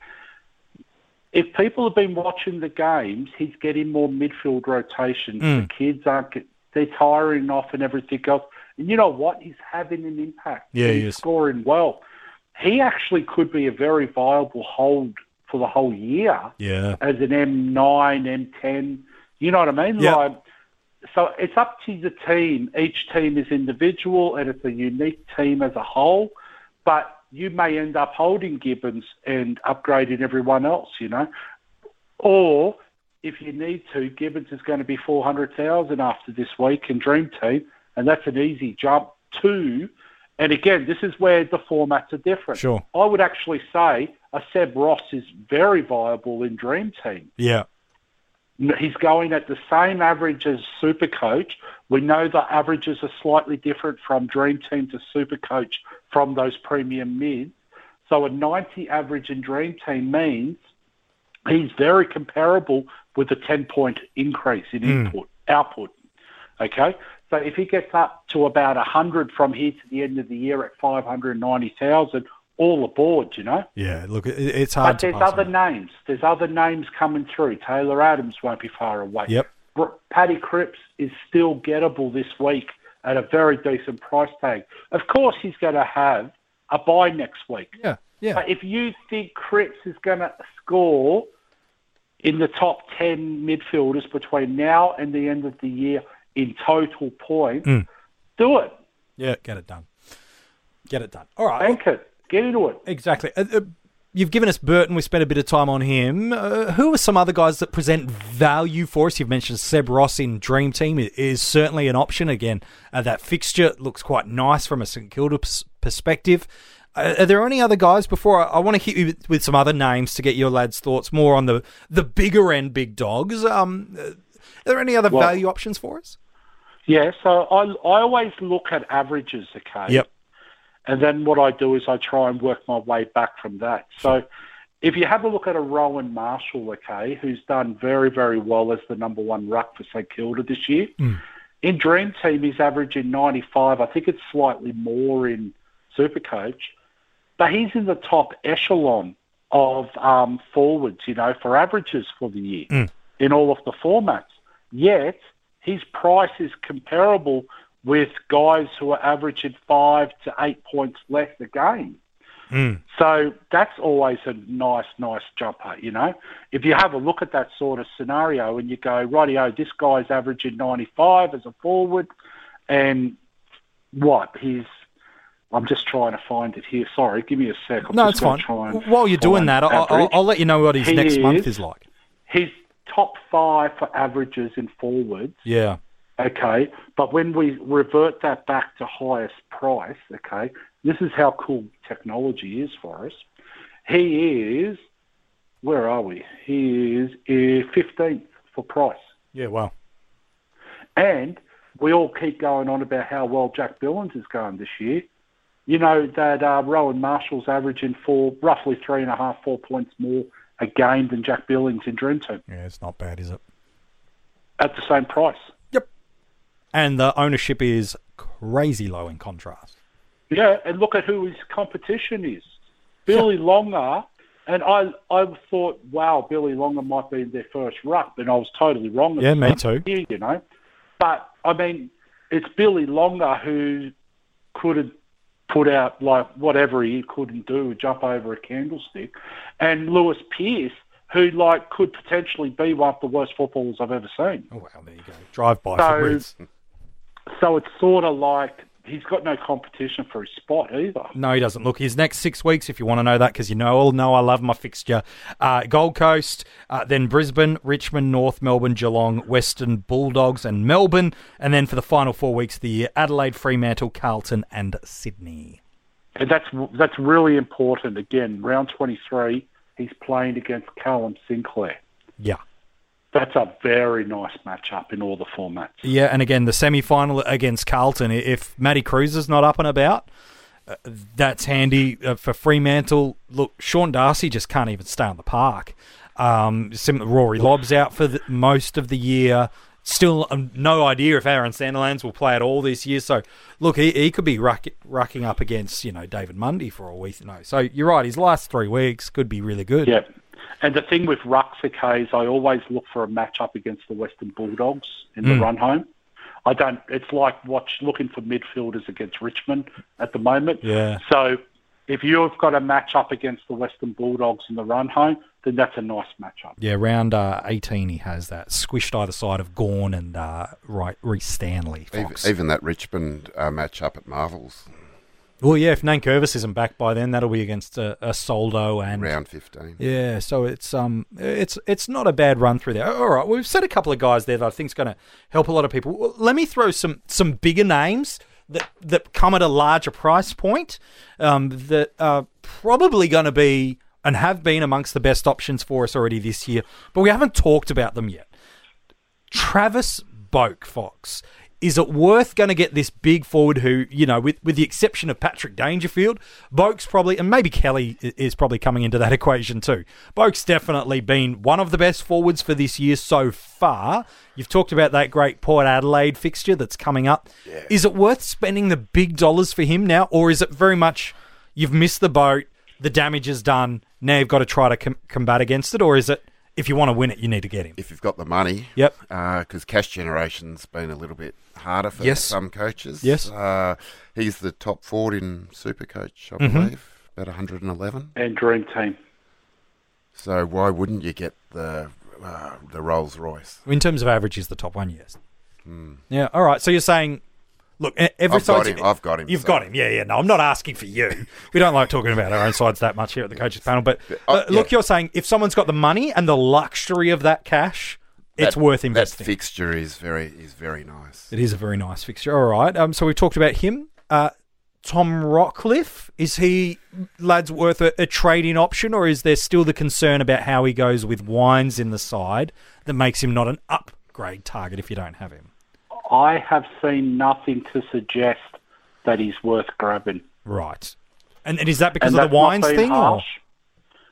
if people have been watching the games he's getting more midfield rotation. Mm. the kids aren't they're tiring off and everything else and you know what he's having an impact Yeah, he he's is. scoring well he actually could be a very viable hold for the whole year Yeah. as an M9, M10. You know what I mean? Yeah. Like, so it's up to the team. Each team is individual and it's a unique team as a whole. But you may end up holding Gibbons and upgrading everyone else, you know. Or if you need to, Gibbons is going to be 400,000 after this week in Dream Team, and that's an easy jump to. And again, this is where the formats are different. Sure. I would actually say a Seb Ross is very viable in Dream Team. Yeah. He's going at the same average as Supercoach. We know the averages are slightly different from Dream Team to Supercoach from those premium mids. So a 90 average in Dream Team means he's very comparable with a 10 point increase in hmm. input output. Okay, so if he gets up to about 100 from here to the end of the year at 590,000, all aboard, you know. Yeah, look, it's hard But there's other on. names. There's other names coming through. Taylor Adams won't be far away. Yep. Paddy Cripps is still gettable this week at a very decent price tag. Of course, he's going to have a bye next week. Yeah, yeah. But if you think Cripps is going to score in the top 10 midfielders between now and the end of the year in total points, Mm. do it. Yeah, get it done. Get it done. All right. Bank it. Get into it. Exactly. Uh, uh, you've given us Burton. We spent a bit of time on him. Uh, who are some other guys that present value for us? You've mentioned Seb Ross in Dream Team i- is certainly an option. Again, uh, that fixture looks quite nice from a St Kilda pers- perspective. Uh, are there any other guys before I, I want to hit you with, with some other names to get your lads' thoughts more on the the bigger end big dogs? Um, uh, are there any other Well- value options for us? Yeah, so I, I always look at averages, okay? Yep. And then what I do is I try and work my way back from that. So if you have a look at a Rowan Marshall, okay, who's done very, very well as the number one ruck for St Kilda this year. In Dream Team, he's averaging 95. I think it's slightly more in Supercoach. But he's in the top echelon of um, forwards, you know, for averages for the year in all of the formats. Yet his price is comparable with guys who are averaging five to eight points less a game. Hmm. So that's always a nice, nice jumper, you know. If you have a look at that sort of scenario and you go, rightio, this guy's averaging 95 as a forward, and what? He's, I'm just trying to find it here. Sorry, give me a sec. I'm No, it's fine. While you're doing that, I'll, I'll. I'll let you know what his He next month is- is like. He's top five for averages in forwards. Yeah. Okay, but when we revert that back to highest price, okay, this is how cool technology is for us. He is, where are we? He is uh, 15th for price. Yeah, well. And we all keep going on about how well Jack Billings is going this year. You know that uh, Rowan Marshall's averaging four, roughly three and a half, four points more a game than Jack Billings in Dream Team Yeah, it's not bad, is it? at the same price. And the ownership is crazy low in contrast. Yeah, and look at who his competition is. Billy Longer, and I I thought, wow, Billy Longer might be their first ruck, and I was totally wrong. Yeah, me too. You know, but I mean, it's Billy Longer who couldn't put out like whatever he couldn't do, jump over a candlestick, and Lewis Pierce, who like could potentially be one of the worst footballers I've ever seen. Oh, wow, there you go. Drive by So-. So it's sort of like he's got no competition for his spot either. No, he doesn't. Look, his next six weeks, if you want to know that, because you know all know I love my fixture. Uh, Gold Coast, uh, then Brisbane, Richmond, North Melbourne, Geelong, Western Bulldogs, and Melbourne, and then for the final four weeks of the year, Adelaide, Fremantle, Carlton, and Sydney. And that's that's really important. Again, round 23, he's playing against Callum Sinclair. Yeah. That's a very nice matchup in all the formats. Yeah, and again, the semi final against Carlton, if Matty Kreuzer is not up and about, uh, that's handy uh, for Fremantle. Look, Sean Darcy just can't even stay on the park. Um, sim- Rory Lobb's out for the, most of the year. Still, um, no idea if Aaron Sandilands will play at all this year. So, look, he, he could be ruck, rucking up against you know David Mundy for all we know. So you're right. His last three weeks could be really good. Yeah. And the thing with rucks, okay, is I always look for a matchup against the Western Bulldogs in the run home. I don't. It's like watch looking for midfielders against Richmond at the moment. Yeah. So if you've got a matchup against the Western Bulldogs in the run home, then that's a nice matchup. Yeah, round uh, 18 he has that squished either side of Gawn and uh, right Rhys Stanley. Even, Fox. even that Richmond uh, match up at Marvels, Well, yeah, if Nankervis isn't back by then, that'll be against a, a Soldo and round 15. yeah. So it's um it's it's not a bad run through there. All right, we've said a couple of guys there that I think's going to help a lot of people. Well, let me throw some some bigger names that that come at a larger price point um, that are probably going to be and have been amongst the best options for us already this year, but we haven't talked about them yet. Travis Boak Fox. Is it worth going to get this big forward who, you know, with, with the exception of Patrick Dangerfield, Boak's probably, and maybe Kelly is probably coming into that equation too. Boak's definitely been one of the best forwards for this year so far. You've talked about that great Port Adelaide fixture that's coming up. Is it worth spending the big dollars for him now, or is it very much you've missed the boat, the damage is done, now you've got to try to com- combat against it, or is it if you want to win it, you need to get him? If you've got the money, Yep. because cash generation's been a little bit harder for Yes. some coaches. Yes. uh, he's the top forward in Supercoach, I Mhm. believe, about 111. And Dream Team. So why wouldn't you get the uh, the Rolls Royce? In terms of average, he's the top one, yes. Yeah, all right. So you're saying, look, every. I've got him. I've got him. You've so- got him. Yeah, yeah. No, I'm not asking for you. We don't like talking about our own sides that much here at the coaches panel. But uh, look, yeah. you're saying if someone's got the money and the luxury of that cash, it's worth investing. That fixture is very is very nice. It is a very nice fixture. All right. Um, so we've talked about him. Uh, Tom Rockliff is he lads worth a, a trade-in option, or is there still the concern about how he goes with Wines in the side that makes him not an upgrade target if you don't have him? I have seen nothing to suggest that he's worth grabbing. Right. And, and is that because and of the Wines thing? Or? Harsh.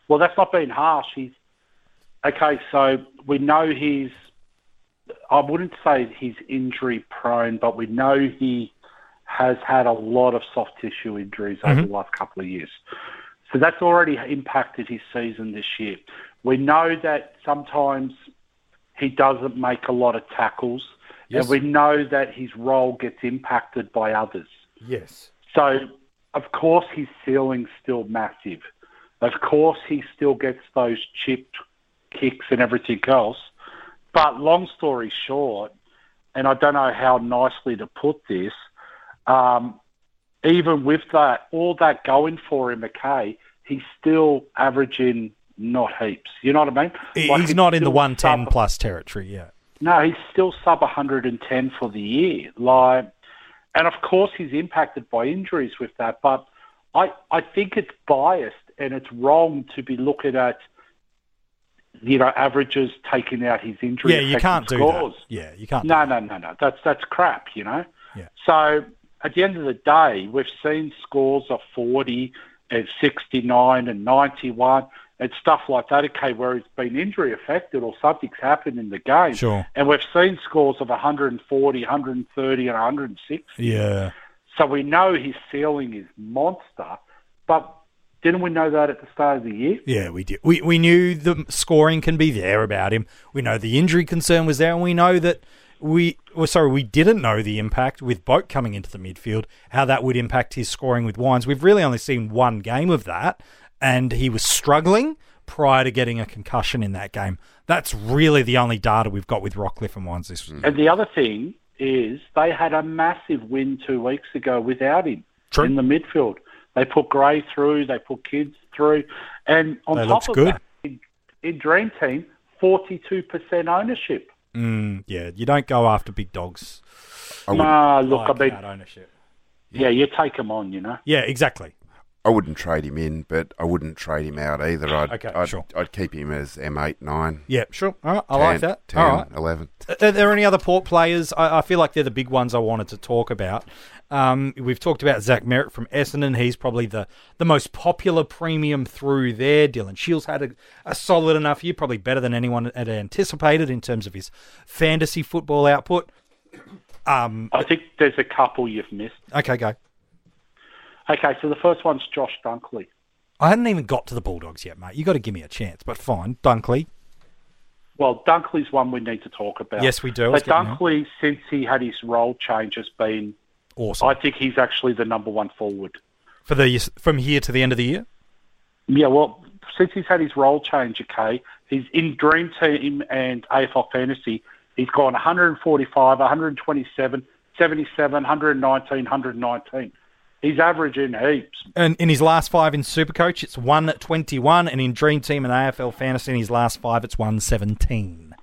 Well, that's not being harsh. He's okay. So we know he's. I wouldn't say he's injury prone, but we know he has had a lot of soft tissue injuries over Mm-hmm. the last couple of years. So that's already impacted his season this year. We know that sometimes he doesn't make a lot of tackles, Yes. and we know that his role gets impacted by others. Yes. So, of course, his ceiling's still massive. Of course, he still gets those chipped kicks and everything else. But long story short, and I don't know how nicely to put this, um, even with that, all that going for him, McKay, he's still averaging not heaps. You know what I mean? Like, He's it's not in the 110 plus territory yet. No, he's still sub 110 for the year. Like, and of course he's impacted by injuries with that. But I, I think it's biased and it's wrong to be looking at, you know, averages taking out his injury. Yeah, you can't do scores. that. Yeah, you can't. No, no, no, no. That's that's crap. You know. Yeah. So at the end of the day, we've seen scores of 40 and 69 and 91 and stuff like that. Okay, where he's been injury affected or something's happened in the game. Sure. And we've seen scores of 140, 130, and 160. Yeah. So we know his ceiling is monster, but didn't we know that at the start of the year? Yeah, we did. We we knew the scoring can be there about him. We know the injury concern was there, and we know that we well, sorry, we didn't know the impact with Boak coming into the midfield, how that would impact his scoring with Wines. We've really only seen one game of that, and he was struggling prior to getting a concussion in that game. That's really the only data we've got with Rockliff and Wines this. And the other thing is they had a massive win two weeks ago without him True. in the midfield. They put Gray through, they put Kids through, and on They top of good. that, in, in Dream Team, forty-two percent ownership. Mm, yeah, you don't go after big dogs. Nah, look, like I mean, ownership. yeah, you take them on, you know. Yeah, exactly. I wouldn't trade him in, but I wouldn't trade him out either. I'd, Okay, I'd, sure. I'd keep him as M8, 9, Yeah, sure. All right, I 10, like that. 10 All right. 11. Are there any other port players? I, I feel like they're the big ones I wanted to talk about. Um, we've talked about Zach Merrett from Essendon. He's probably the, the most popular premium through there. Dylan Shiel's had a, a solid enough year, probably better than anyone had anticipated in terms of his fantasy football output. Um, I think there's a couple you've missed. okay, go. Okay, so the first one's Josh Dunkley. I hadn't even got to the Bulldogs yet, mate. you got to give me a chance, but fine. Dunkley. Well, Dunkley's one we need to talk about. Yes, we do. But So was getting there. Dunkley, since he had his role change, has been. Awesome. I think he's actually the number one forward. For the from here to the end of the year? Yeah, well, since he's had his role change, okay, he's in Dream Team and AFL Fantasy. He's gone 145, 127, 77, 119, 119. He's averaging heaps. And in his last five in Supercoach, it's 121. And in Dream Team and AFL Fantasy, in his last five, it's 117.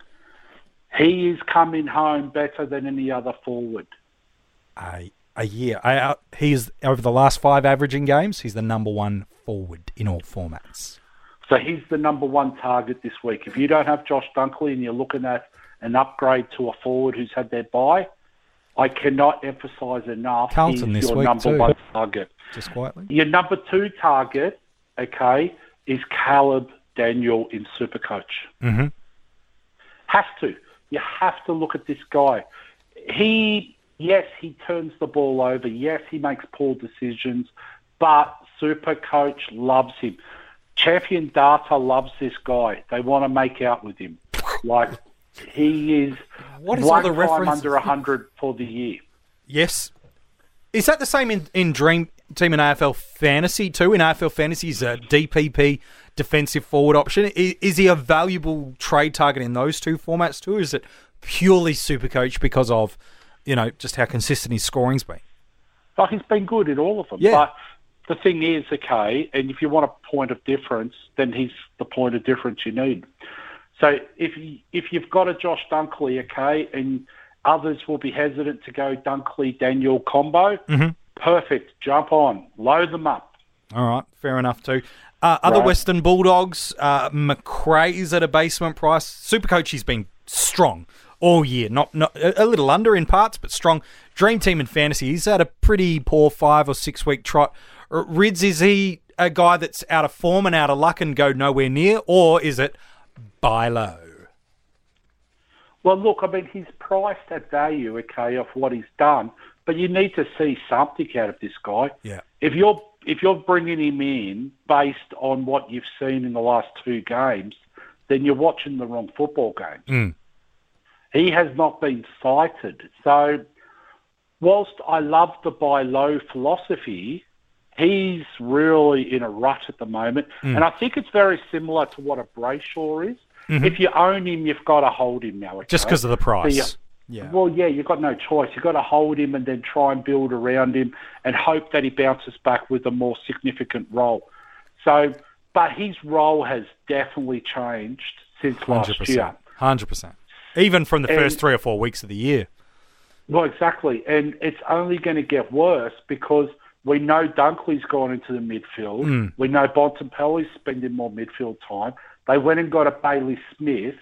He is coming home better than any other forward. A, a year. I, uh, he's, over the last five averaging games, he's the number one forward in all formats. So he's the number one target this week. If you don't have Josh Dunkley and you're looking at an upgrade to a forward who's had their bye, I cannot emphasise enough. Carlton this your number too. one target. Just quietly. Your number two target, okay, is Caleb Daniel in Supercoach. Mm-hmm. Have to. You have to look at this guy. He, yes, he turns the ball over. Yes, he makes poor decisions, but Supercoach loves him. Champion Data loves this guy. They want to make out with him. Like he is What is all one the time references? under hundred for the year. Yes. Is that the same in, in Dream Team and AFL Fantasy too? In AFL Fantasy, is a DPP defensive forward option? Is, is he a valuable trade target in those two formats too? Is it purely super coach because of, you know, just how consistent his scoring's been? Like he's been good in all of them. Yeah. But the thing is, okay, and if you want a point of difference, then he's the point of difference you need. So if you, if you've got a Josh Dunkley, okay, and others will be hesitant to go Dunkley Daniel combo, Mm-hmm. perfect. Jump on, load them up. All right, fair enough too. Uh, other Right. Western Bulldogs, uh, Macrae's at a basement price. Supercoach, he's been strong all year. Not, not a little under in parts, but strong. Dream Team in fantasy, he's had a pretty poor five or six week trot. Rids, is he a guy that's out of form and out of luck and go nowhere near, or is it buy low? Well, look, I mean, he's priced at value, okay, of what he's done, but you need to see something out of this guy. Yeah. If you're if you're bringing him in based on what you've seen in the last two games, then you're watching the wrong football game. Mm. He has not been sighted. So, whilst I love the buy low philosophy, he's really in a rut at the moment, Mm. and I think it's very similar to what a Brayshaw is. If you own him, you've got to hold him now. Mm-hmm. Just because of the price. So yeah. Well, yeah, you've got no choice. You've got to hold him and then try and build around him and hope that he bounces back with a more significant role. So, but his role has definitely changed since last Hundred year. Hundred percent. Even from the And- first three or four weeks of the year. Well, exactly. And it's only going to get worse because we know Dunkley's gone into the midfield. Mm. We know Bontempelli's spending more midfield time. They went and got a Bailey Smith.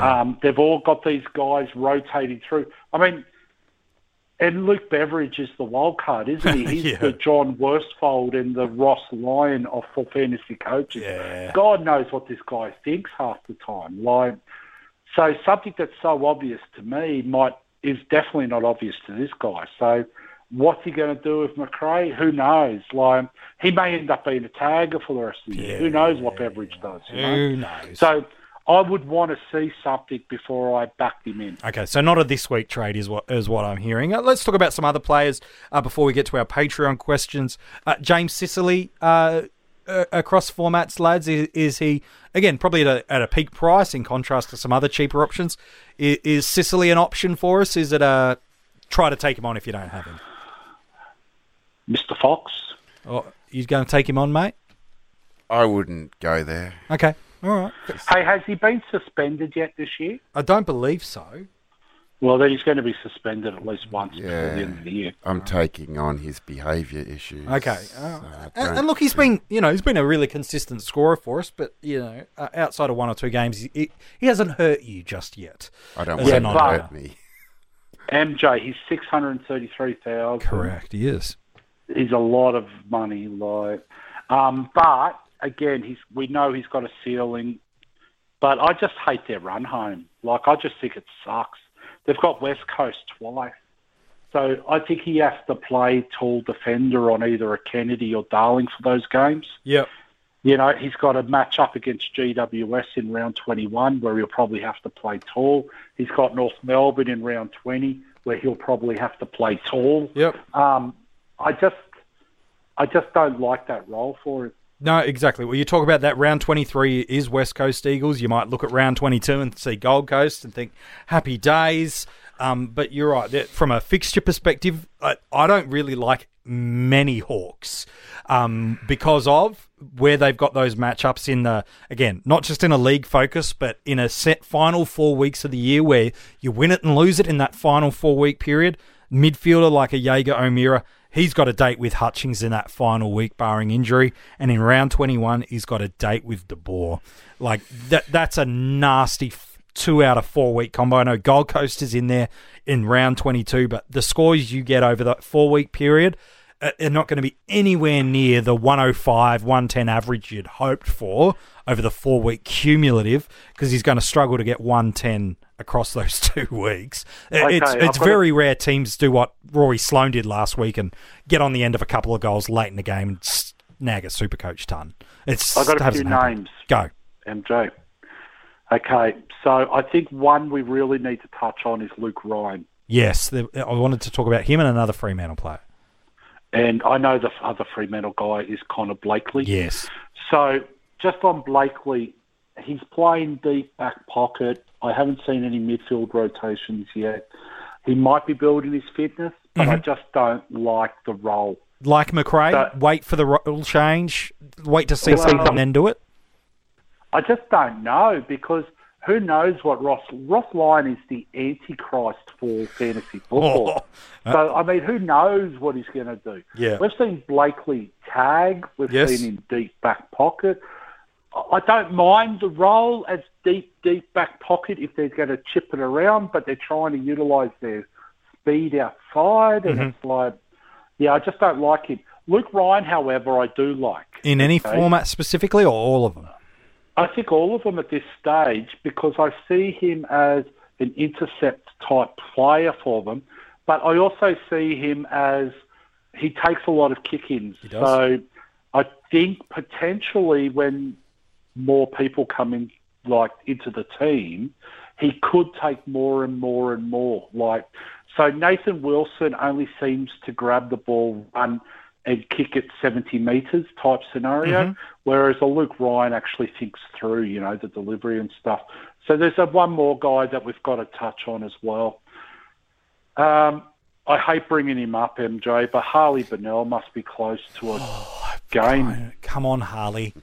Um, they've all got these guys rotating through. I mean, and Luke Beveridge is the wild card, isn't he? He's Yeah. the John Worsfold and the Ross Lyon of for fantasy coaches. Yeah. God knows what this guy thinks half the time. Like, so something that's so obvious to me might is definitely not obvious to this guy. So, what's he going to do with Macrae? Who knows? Like, he may end up being a tagger for the rest of the year. Who knows what Beveridge does? You know? Who knows? So I would want to see something before I backed him in. Okay, so not a this week trade is what is what I'm hearing. Uh, let's talk about some other players uh, before we get to our Patreon questions. Uh, James Sicily uh, uh, across formats, lads, is, is he again probably at a, at a peak price in contrast to some other cheaper options? Is, is Sicily an option for us? Is it a try to take him on if you don't have him? Mr. Fox. Or you going to take him on, mate? I wouldn't go there. Okay, all right. Hey, has he been suspended yet this year? I don't believe so. Well, then he's going to be suspended at least once before the end of the year. I'm taking on his behaviour issues. Okay. Uh, I and, and look, he's think- been, you know, he's been a really consistent scorer for us, but, you know, uh, outside of one or two games, he, he hasn't hurt you just yet. I don't as want him to hurt me. MJ, he's six hundred and thirty-three thousand. Correct, he is. He's a lot of money, like. Um, but again, he's we know he's got a ceiling. But I just hate their run home. Like I just think it sucks. They've got West Coast twice. So I think he has to play tall defender on either a Kennedy or Darling for those games. Yep. You know, he's got a match up against GWS in round 21 where he'll probably have to play tall. He's got North Melbourne in round 20 where he'll probably have to play tall. Yep. Um, I just, I just don't like that role for him. No, exactly. Well, you talk about that round 23 is West Coast Eagles. You might look at round 22 and see Gold Coast and think happy days. Um, but you're right. From a fixture perspective, I, I don't really like many Hawks um, because of where they've got those matchups in the, again, not just in a league focus, but in a set final four weeks of the year where you win it and lose it in that final four week period. Midfielder like a Jaeger O'Meara, he's got a date with Hutchings in that final week, barring injury. And in round 21, he's got a date with De Boer. Like, that, that's a nasty two out of four week combo. I know Gold Coast is in there in round 22, but the scores you get over that four week period uh, are not going to be anywhere near the 105, 110 average you'd hoped for over the four week cumulative because he's going to struggle to get 110 across those two weeks. Okay, it's I've it's very rare teams do what Rory Sloane did last week and get on the end of a couple of goals late in the game and snag a super coach ton. It's I've got a few names. Go. MJ. Okay, so I think one we really need to touch on is Luke Ryan. Yes, I wanted to talk about him and another Fremantle player. And I know the other Fremantle guy is Connor Blakely. Yes. So just on Blakely, he's playing deep back pocket. I haven't seen any midfield rotations yet. He might be building his fitness, but I mm-hmm. just don't like the role. Like Macrae, wait for the role change, wait to see Well, something and then do it. I just don't know because who knows what Ross Ross Lyon is the antichrist for fantasy football. Oh. so I mean, who knows what he's going to do? Yeah. we've seen Blakely tag. We've Yes. seen him deep back pocket. I- don't mind the role as deep deep back pocket if they're going to chip it around, but they're trying to utilise their speed outside, and mm-hmm. it's like, yeah, I just don't like him. Luke Ryan, however, I do like. In any Okay. format specifically, or all of them? I think all of them at this stage because I see him as an intercept type player for them, but I also see him as he takes a lot of kick-ins. So I think potentially when more people coming like into the team, he could take more and more and more. Like so, Nathan Wilson only seems to grab the ball, run, and kick it 70 metres type scenario, whereas a Luke Ryan actually thinks through, you know, the delivery and stuff. So there's a one more guy that we've got to touch on as well. Um, I hate bringing him up, MJ, but Harley Bennell must be close to a game. Come on, Harley.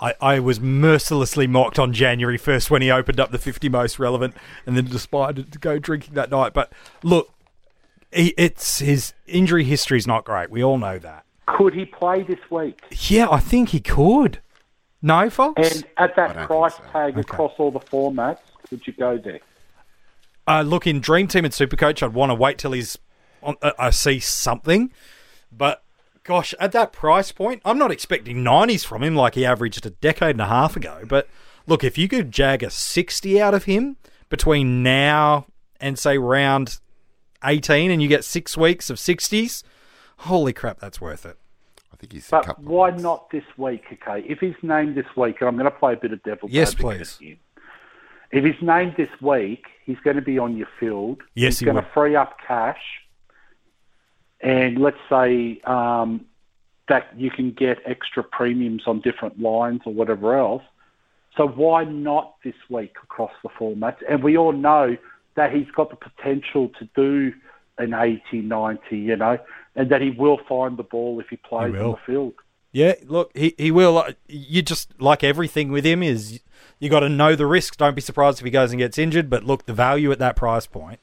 I, I was mercilessly mocked on January 1st when he opened up the 50 most relevant and then decided to go drinking that night. But look, he, it's his injury history is not great. We all know that. Could he play this week? Yeah, I think he could. No, Fox? And at that price so. tag across all the formats, would you go there? Uh, look, in Dream Team and Supercoach, I'd want to wait till he's on, uh, I see something. But gosh, at that price point, I'm not expecting 90s from him like he averaged a decade and a half ago. But look, if you could jag a 60 out of him between now and say round 18 and you get six weeks of 60s, holy crap, that's worth it. I think he's a But couple. why of weeks. not this week? Okay, if he's named this week, and I'm going to play a bit of devil's Yes, advocate please. If he's named this week, he's going to be on your field. Yes, he's he going will. to free up cash, and let's say um, that you can get extra premiums on different lines or whatever else. So why not this week across the formats? And we all know that he's got the potential to do an 80, 90, you know, and that he will find the ball if he plays on will. the field. Yeah, look, he, he will. uh, You just like everything with him is you got to know the risks. Don't be surprised if he goes and gets injured. But look, the value at that price point,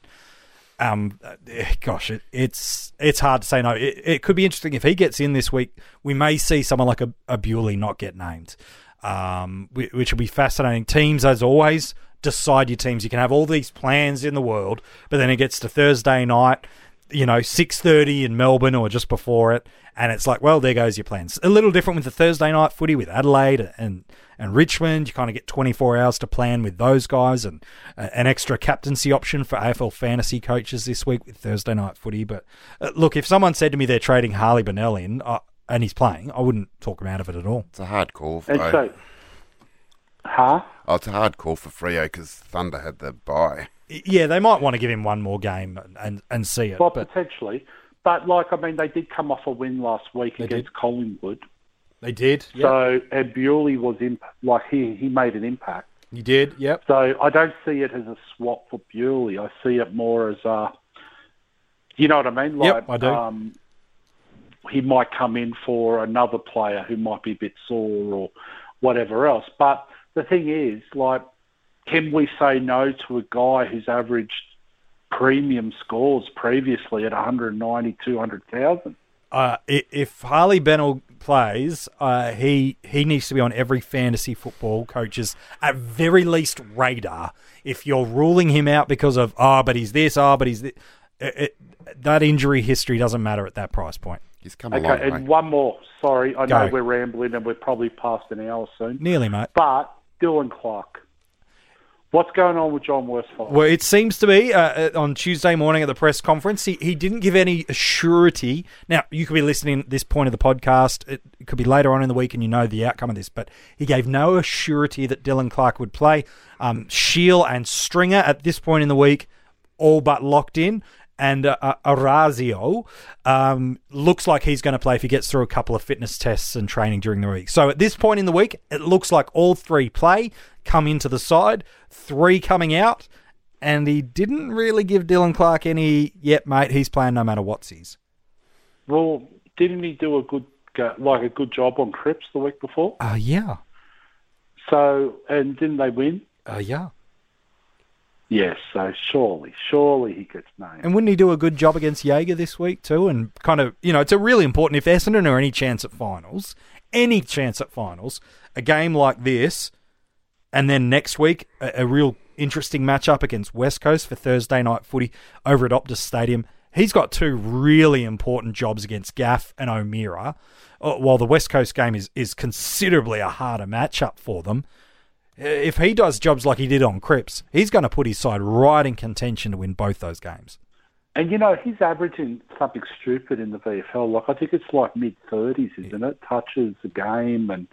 um, uh, gosh, it, it's it's hard to say no. It, it could be interesting if he gets in this week. We may see someone like a, a Bewley not get named, um, which will be fascinating. Teams, as always, decide your teams. You can have all these plans in the world, but then it gets to Thursday night you know, six thirty in Melbourne or just before it, and it's like, well, there goes your plans. A little different with the Thursday night footy with Adelaide and and Richmond. You kind of get twenty four hours to plan with those guys, and uh, an extra captaincy option for AFL fantasy coaches this week with Thursday night footy. But uh, look, if someone said to me they're trading Harley Bennell in uh, and he's playing, I wouldn't talk him out of it at all. It's a hard call. And though. so, huh? oh, it's a hard call for Freo because Thunder had the bye. Yeah, they might want to give him one more game and and, see it. Well, but potentially. But, like, I mean, they did come off a win last week against Collingwood. they did. So, and Bewley was, in, like, he, he made an impact. you did. Yep. So I don't see it as a swap for Bewley. I see it more as a, you know what I mean? Like, Yep, I do. Um, he might come in for another player who might be a bit sore or whatever else. But the thing is, like, can we say no to a guy who's averaged premium scores previously at 190, 200,000. Uh, if Harley Bennell plays, uh, he he needs to be on every fantasy football coach's at very least radar. If you're ruling him out because of oh, but he's this, oh, but he's this, it, it, that injury history doesn't matter at that price point. He's come a Okay, way. and one more. Sorry, I know we're rambling and we're probably past an hour soon. Nearly, mate. But Dylan Clark. What's going on with John Worsfold? Well, it seems to be uh, uh, on Tuesday morning at the press conference. He, he didn't give any surety. Now, you could be listening at this point of the podcast. It, could be later on in the week and you know the outcome of this, but he gave no surety that Dylan Clark would play. Um, and Stringer at this point in the week, all but locked in. And uh, uh, Orazio um, looks like he's going to play if he gets through a couple of fitness tests and training during the week. So at this point in the week, it looks like all three play, come into the side, three coming out, and he didn't really give Dylan Clark any. Yep, mate, he's playing no matter what sees. Well, didn't he do a good, like a good job on Cripps the week before? Uh, yeah, So, and didn't they win? uh, yeah. Yes. So surely, surely he gets named. And wouldn't he do a good job against Jaeger this week too? And kind of, you know, it's a really important. If Essendon are any chance at finals, any chance at finals, a game like this, and then next week a, a real interesting matchup against West Coast for Thursday night footy over at Optus Stadium. He's got two really important jobs against Gaff and O'Meara. uh, While the West Coast game is is considerably a harder matchup for them. If he does jobs like he did on Cripps, he's going to put his side right in contention to win both those games. And you know, he's averaging something stupid in the VFL. Like I think it's like mid thirties, isn't it? Touches a game, and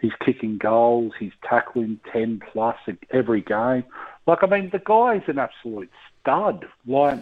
he's kicking goals. He's tackling ten plus every game. Like I mean, the guy's an absolute stud. Like,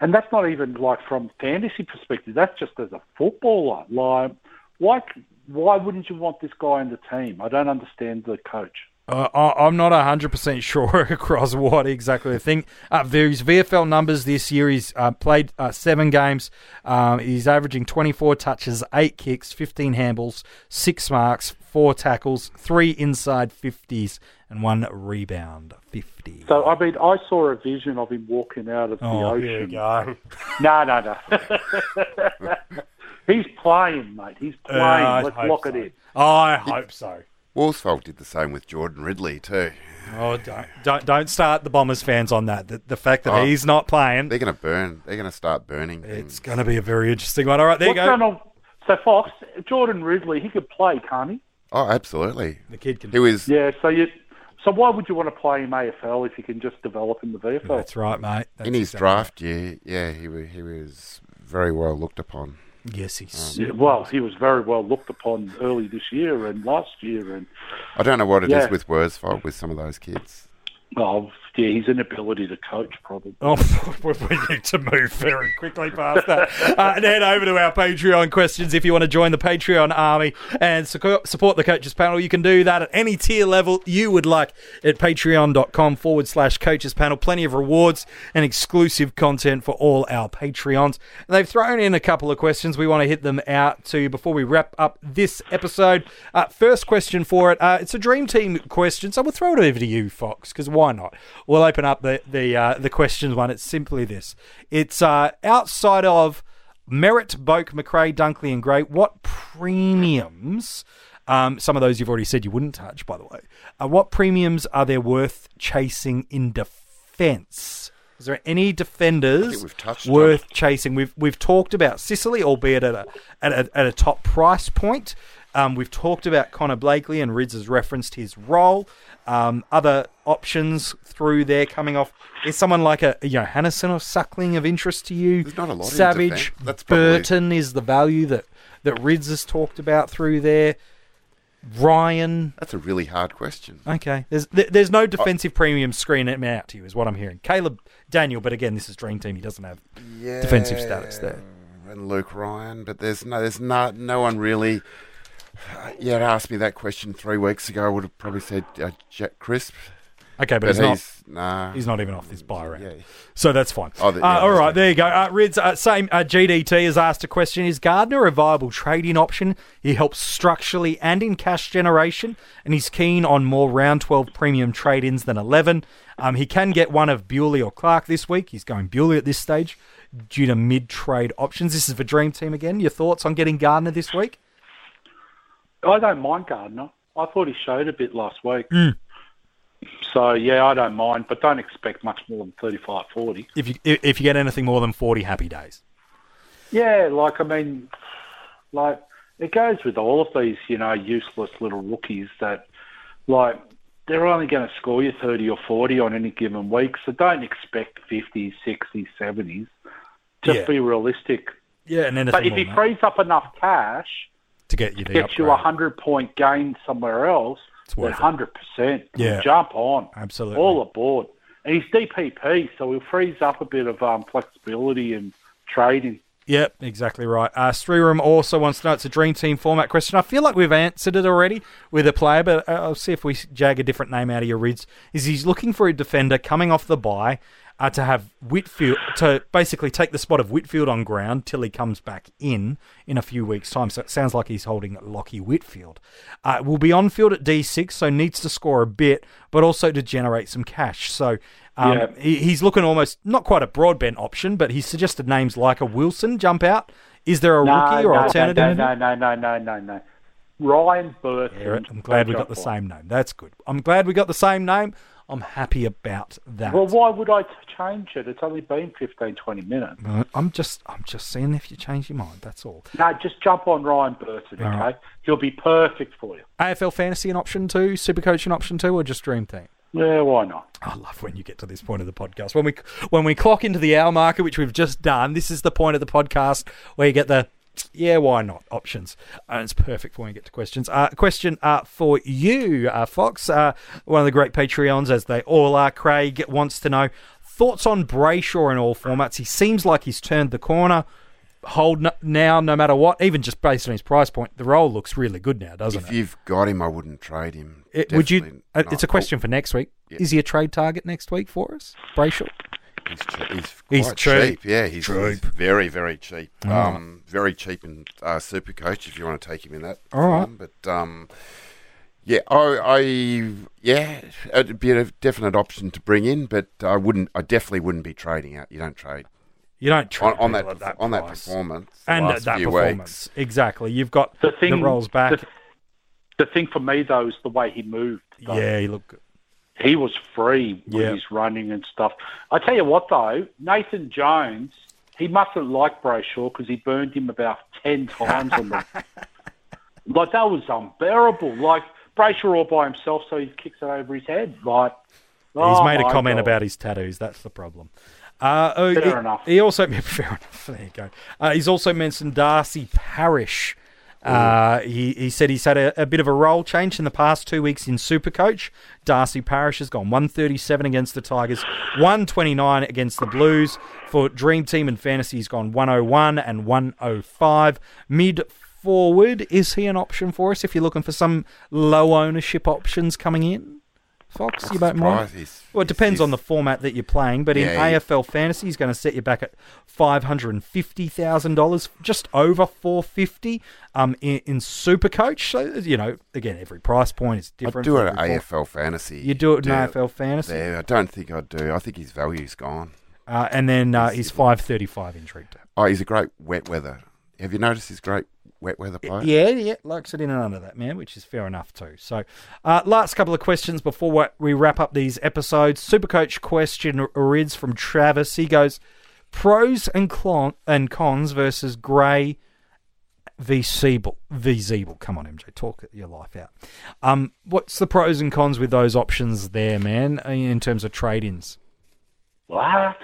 and that's not even like from fantasy perspective. That's just as a footballer. Like, why? Why wouldn't you want this guy in the team? I don't understand the coach. Uh, I- I'm not 100% sure across what exactly I think. Uh, his VFL numbers this year, he's uh, played uh, seven games. Um, he's averaging 24 touches, eight kicks, 15 handballs, six marks, four tackles, three inside 50s, and one rebound 50. So I mean, I saw a vision of him walking out of the oh, ocean. here we go. No, no, no. He's playing, mate. He's playing. Uh, Let's hope lock so. it in. I hope so. Worsfold did the same with Jordan Ridley too. Oh, don't, don't don't start the Bombers fans on that. The, the fact that Oh. he's not playing, They're going to burn. They're going to start burning it's going to be a very interesting one. All right, there What's you go. going on? So Fox, Jordan Ridley, he could play, can't he? Oh, absolutely. The kid can. He was. Yeah. So you, so why would you want to play him AFL if you can just develop in the VFL? That's right, mate. That's in his exactly draft year, yeah, he wa- he was very well looked upon. Right. Yes, he's. Um, yeah, well, he was very well looked upon early this year and last year, and I don't know what it is Yeah. with Worsfold with some of those kids. oh, yeah, his inability to coach probably. Oh, we need to move very quickly past that. Uh, and head over to our Patreon questions if you want to join the Patreon army and su- support the coaches panel. You can do that at any tier level you would like at patreon.com forward slash coaches panel. Plenty of rewards and exclusive content for all our Patreons. And they've thrown in a couple of questions. We want to hit them out to you before we wrap up this episode. Uh, first question for it. Uh, it's a dream team question, so we'll throw it over to you, Fox, because why not? We'll open up the the uh, the questions one. It's simply this: It's uh, outside of Merrett, Boak, Macrae, Dunkley, and Gray. What premiums? Um, some of those you've already said you wouldn't touch, by the way. Uh, what premiums are there worth chasing in defence? Is there any defenders we've touched on worth chasing? We've we've talked about Sicily, albeit at a at a, at a top price point. Um, we've talked about Connor Blakely, and Rids has referenced his role. Um, other options through there coming off is someone like a you know Hannison or Suckling of interest to you. There's not a lot Savage. That's probably- Burton is the value that that Rids has talked about through there. Ryan, That's a really hard question. Okay. There's there- there's no defensive premium screening out to you, is what I'm hearing. Caleb Daniel, but again, this is Dream Team. He doesn't have Yeah, defensive status there. And Luke Ryan, but there's no, there's no, no one really. Yeah, asked me that question three weeks ago. I would have probably said uh, Jack Crisp. Okay, but, But he's, not. nah. He's not even off this bye round. Yeah. So that's fine. Oh, the- uh, all right, there you go. Uh, Rids, uh, same. Uh, GDT has asked a question: Is Gardner a viable trading option? He helps structurally and in cash generation, and he's keen on more round twelve premium trade-ins than eleven. Um, he can get one of Bewley or Clark this week. He's going Bewley at this stage due to mid-trade options. This is for Dream Team again. Your thoughts on getting Gardner this week? I don't mind Gardner. I thought he showed a bit last week. Hmm. So yeah, I don't mind, but don't expect much more than 35, 40. If you if you get anything more than forty, happy days. Yeah, like I mean, like it goes with all of these, you know, useless little rookies that, like, they're only going to score you thirty or forty on any given week. So don't expect 50s, 60s, 70s. Just Yeah. be realistic. Yeah, and anything But if he frees up enough cash, to get you the gets you a hundred point gain somewhere else, It's worth hundred percent. Yeah. jump on. Absolutely. all aboard. And he's DPP, so he frees up a bit of um, flexibility and trading. Yep, exactly right. Uh, Streerum also wants to know it's a dream team format question. I feel like we've answered it already with a player, but uh, I'll see if we jag a different name out of your rids. Is he's looking for a defender coming off the bye uh, to have Whitfield to basically take the spot of Whitfield on ground till he comes back in in a few weeks' time. So it sounds like he's holding Lachie Whitfield. Uh, will be on field at D6, so needs to score a bit, but also to generate some cash. So. Um, Yeah. he, he's looking almost not quite a broadbent option, but he's suggested names like a Wilson jump out. Is there a No, rookie or no, alternative? No, no, no, no, no, no, no. Ryan Burton. Yeah, I'm glad we got the same name. That's good. I'm glad we got the same name. I'm happy about that. Well, why would I change it? It's only been 15, 20 minutes. I'm just, I'm just seeing if you change your mind. That's all. No, just jump on Ryan Burton, okay? All right. He'll be perfect for you. AFL fantasy an option two, Supercoach an option two, or just Dream Team? Yeah, why not? I love when you get to this point of the podcast. When we when we clock into the hour marker, which we've just done, this is the point of the podcast where you get the yeah, why not options. And it's perfect for when we get to questions. Uh, question uh, for you, uh, Fox, uh, one of the great Patreons, as they all are. Craig wants to know thoughts on Brayshaw in all formats. He seems like he's turned the corner. Hold no, now, no matter what, even just based on his price point, the role looks really good now, doesn't If it? If you've got him, I wouldn't trade him. It- would you? Uh, not. it's a question for next week. Yeah. Is he a trade target next week for us, Brayshaw? He's, che- he's He's quite cheap. cheap. Yeah, he's, he's very, very cheap. Um, very cheap in uh, Super Coach if you want to take him in that. All right. form. But um, yeah, I, I yeah, it'd be a definite option to bring in, but I wouldn't. I definitely wouldn't be trading out. You don't trade You don't trade on, on that, people that on that performance. and last that few performance. Exactly. You've got The thing, rolls back. The, the thing for me, though, is the way he moved. though. yeah, he looked. good. He was free with Yeah. his running and stuff. I tell you what, though, Nathan Jones, he mustn't like Brayshaw because he burned him about ten times on the. like that was unbearable. Like Brayshaw all by himself, so he kicks it over his head. Like He's oh made a comment God. about his tattoos. That's the problem. Uh, oh, Fair he, enough. He also fair enough. There you go. Uh, he's also mentioned Darcy Parish. Uh, he, he said he's had a, a bit of a role change in the past two weeks in Supercoach. Darcy Parish has gone 137 against the Tigers, 129 against the Blues. For Dream Team and Fantasy, he's gone 101 and 105. Mid forward, is he an option for us if you're looking for some low ownership options coming in? Fox, you don't mind? Well, it depends on the format that you're playing, but in Yeah, he- AFL fantasy, he's going to set you back at five hundred and fifty thousand dollars, just over four fifty. Um, in, in Super Coach, so you know, again, every price point is different. I'd do for it every at. AFL fantasy. You do it in Yeah, AFL fantasy, There, I don't think I'd do. I think his value's gone. uh, and then uh, he's five thirty-five in Oh, he's a great wet weather. Have you noticed his great wet weather player? Yeah, yeah, likes it in and under that, man, which is fair enough too. So, uh, last couple of questions before we- we wrap up these episodes. Supercoach question rids from Travis. He goes, pros and, clon- and cons versus Gray v Ziebell. V Ziebell. Come on, MJ, talk your life out. Um, what's the pros and cons with those options there, man, in terms of trade-ins? What?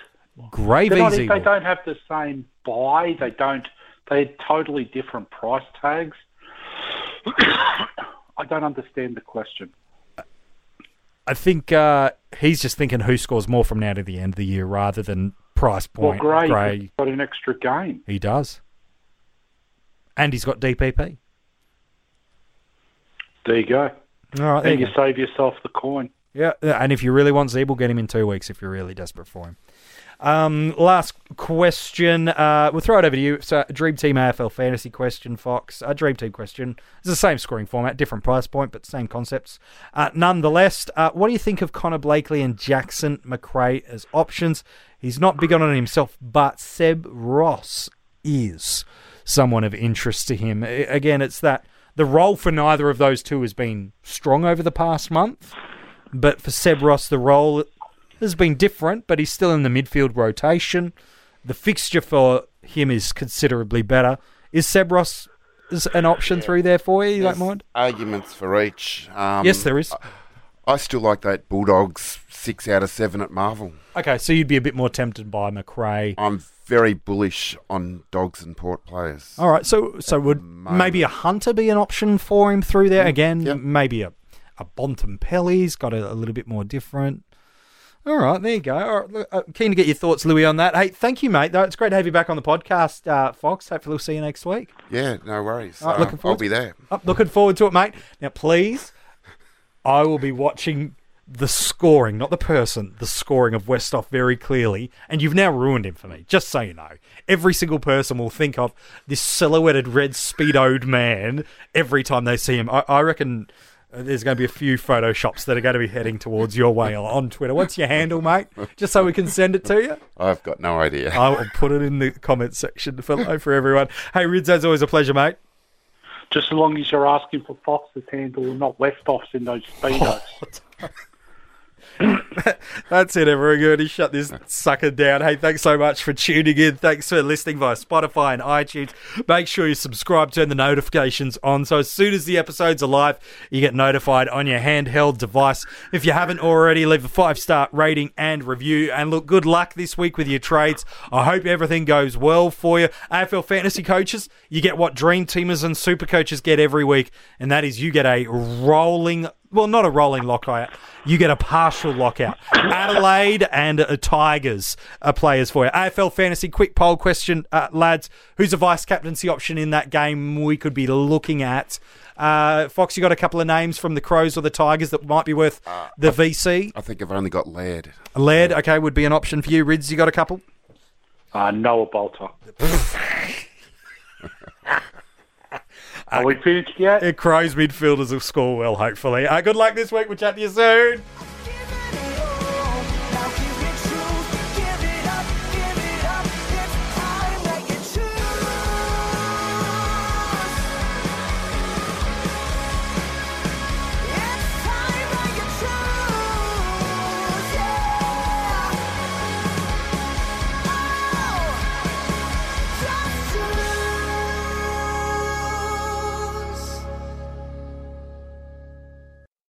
Gray They're v not, they don't have the same bye. They don't. They're totally different price tags. I don't understand the question. I think uh, he's just thinking who scores more from now to the end of the year rather than price Well, point. Gray, Gray got an extra game. He does. And he's got DPP. There you go. All right, there And you you go. save yourself the coin. Yeah, and if you really want Ziebell, get him in two weeks if you're really desperate for him. Um, last question. Uh, we'll throw it over to you. So, Dream Team AFL fantasy question, Fox. A Dream Team question. It's the same scoring format, different price point, but same concepts. Uh, nonetheless, uh, what do you think of Connor Blakely and Jackson Macrae as options? He's not big on it himself, but Seb Ross is someone of interest to him. Again, it's that the role for neither of those two has been strong over the past month, but for Seb Ross, the role has been different, but he's still in the midfield rotation. The fixture for him is considerably better. Is Seb Ross is an option through there for you? You don't mind? Arguments for each. Um, Yes, there is. I still like that Bulldogs six out of seven at Marvel. Okay, so you'd be a bit more tempted by Macrae. I'm very bullish on Dogs and Port players. All right, so so would maybe a Hunter be an option for him through there again? Yep. Maybe a a Bontempelli's got a, a little bit more different. All right, there you go. All right, look, uh, keen to get your thoughts, Louis, on that. Hey, thank you, mate. Though it's great to have you back on the podcast, uh, Fox. Hopefully, we'll see you next week. Yeah, no worries. Right, Uh, looking I'll forward be there. Oh, looking forward to it, mate. Now, please, I will be watching the scoring, not the person, the scoring of Westhoff very clearly. And you've now ruined him for me, just so you know. Every single person will think of this silhouetted red speedoed man every time they see him. I, I reckon there's going to be a few photoshops that are going to be heading towards your way on Twitter. What's your handle, mate? Just so we can send it to you. I've got no idea. I will put it in the comment section for, for everyone. Hey, Rids, as always, a pleasure, mate. Just as long as you're asking for Fox's handle and not Westhoff's in those speedos. Oh, That's it, everyone. Shut this sucker down. Hey, thanks so much for tuning in. Thanks for listening via Spotify and iTunes. Make sure you subscribe, turn the notifications on, so as soon as the episodes are live, you get notified on your handheld device. If you haven't already, leave a five star rating and review. And look, good luck this week with your trades. I hope everything goes well for you. AFL fantasy coaches, you get what dream teamers and super coaches get every week, and that is you get a rolling well, not a rolling lockout. You get a partial lockout. Adelaide and uh, Tigers are players for you. AFL fantasy quick poll question, uh, lads. Who's a vice captaincy option in that game we could be looking at? Uh, Fox, you got a couple of names from the Crows or the Tigers that might be worth the VC. I think I've only got Laird. Laird, okay, would be an option for you. Rids, you got a couple? Uh, Noah Balta. Are we finished yet? It Crows midfielders will score well, hopefully. Uh, good luck this week. We'll chat to you soon.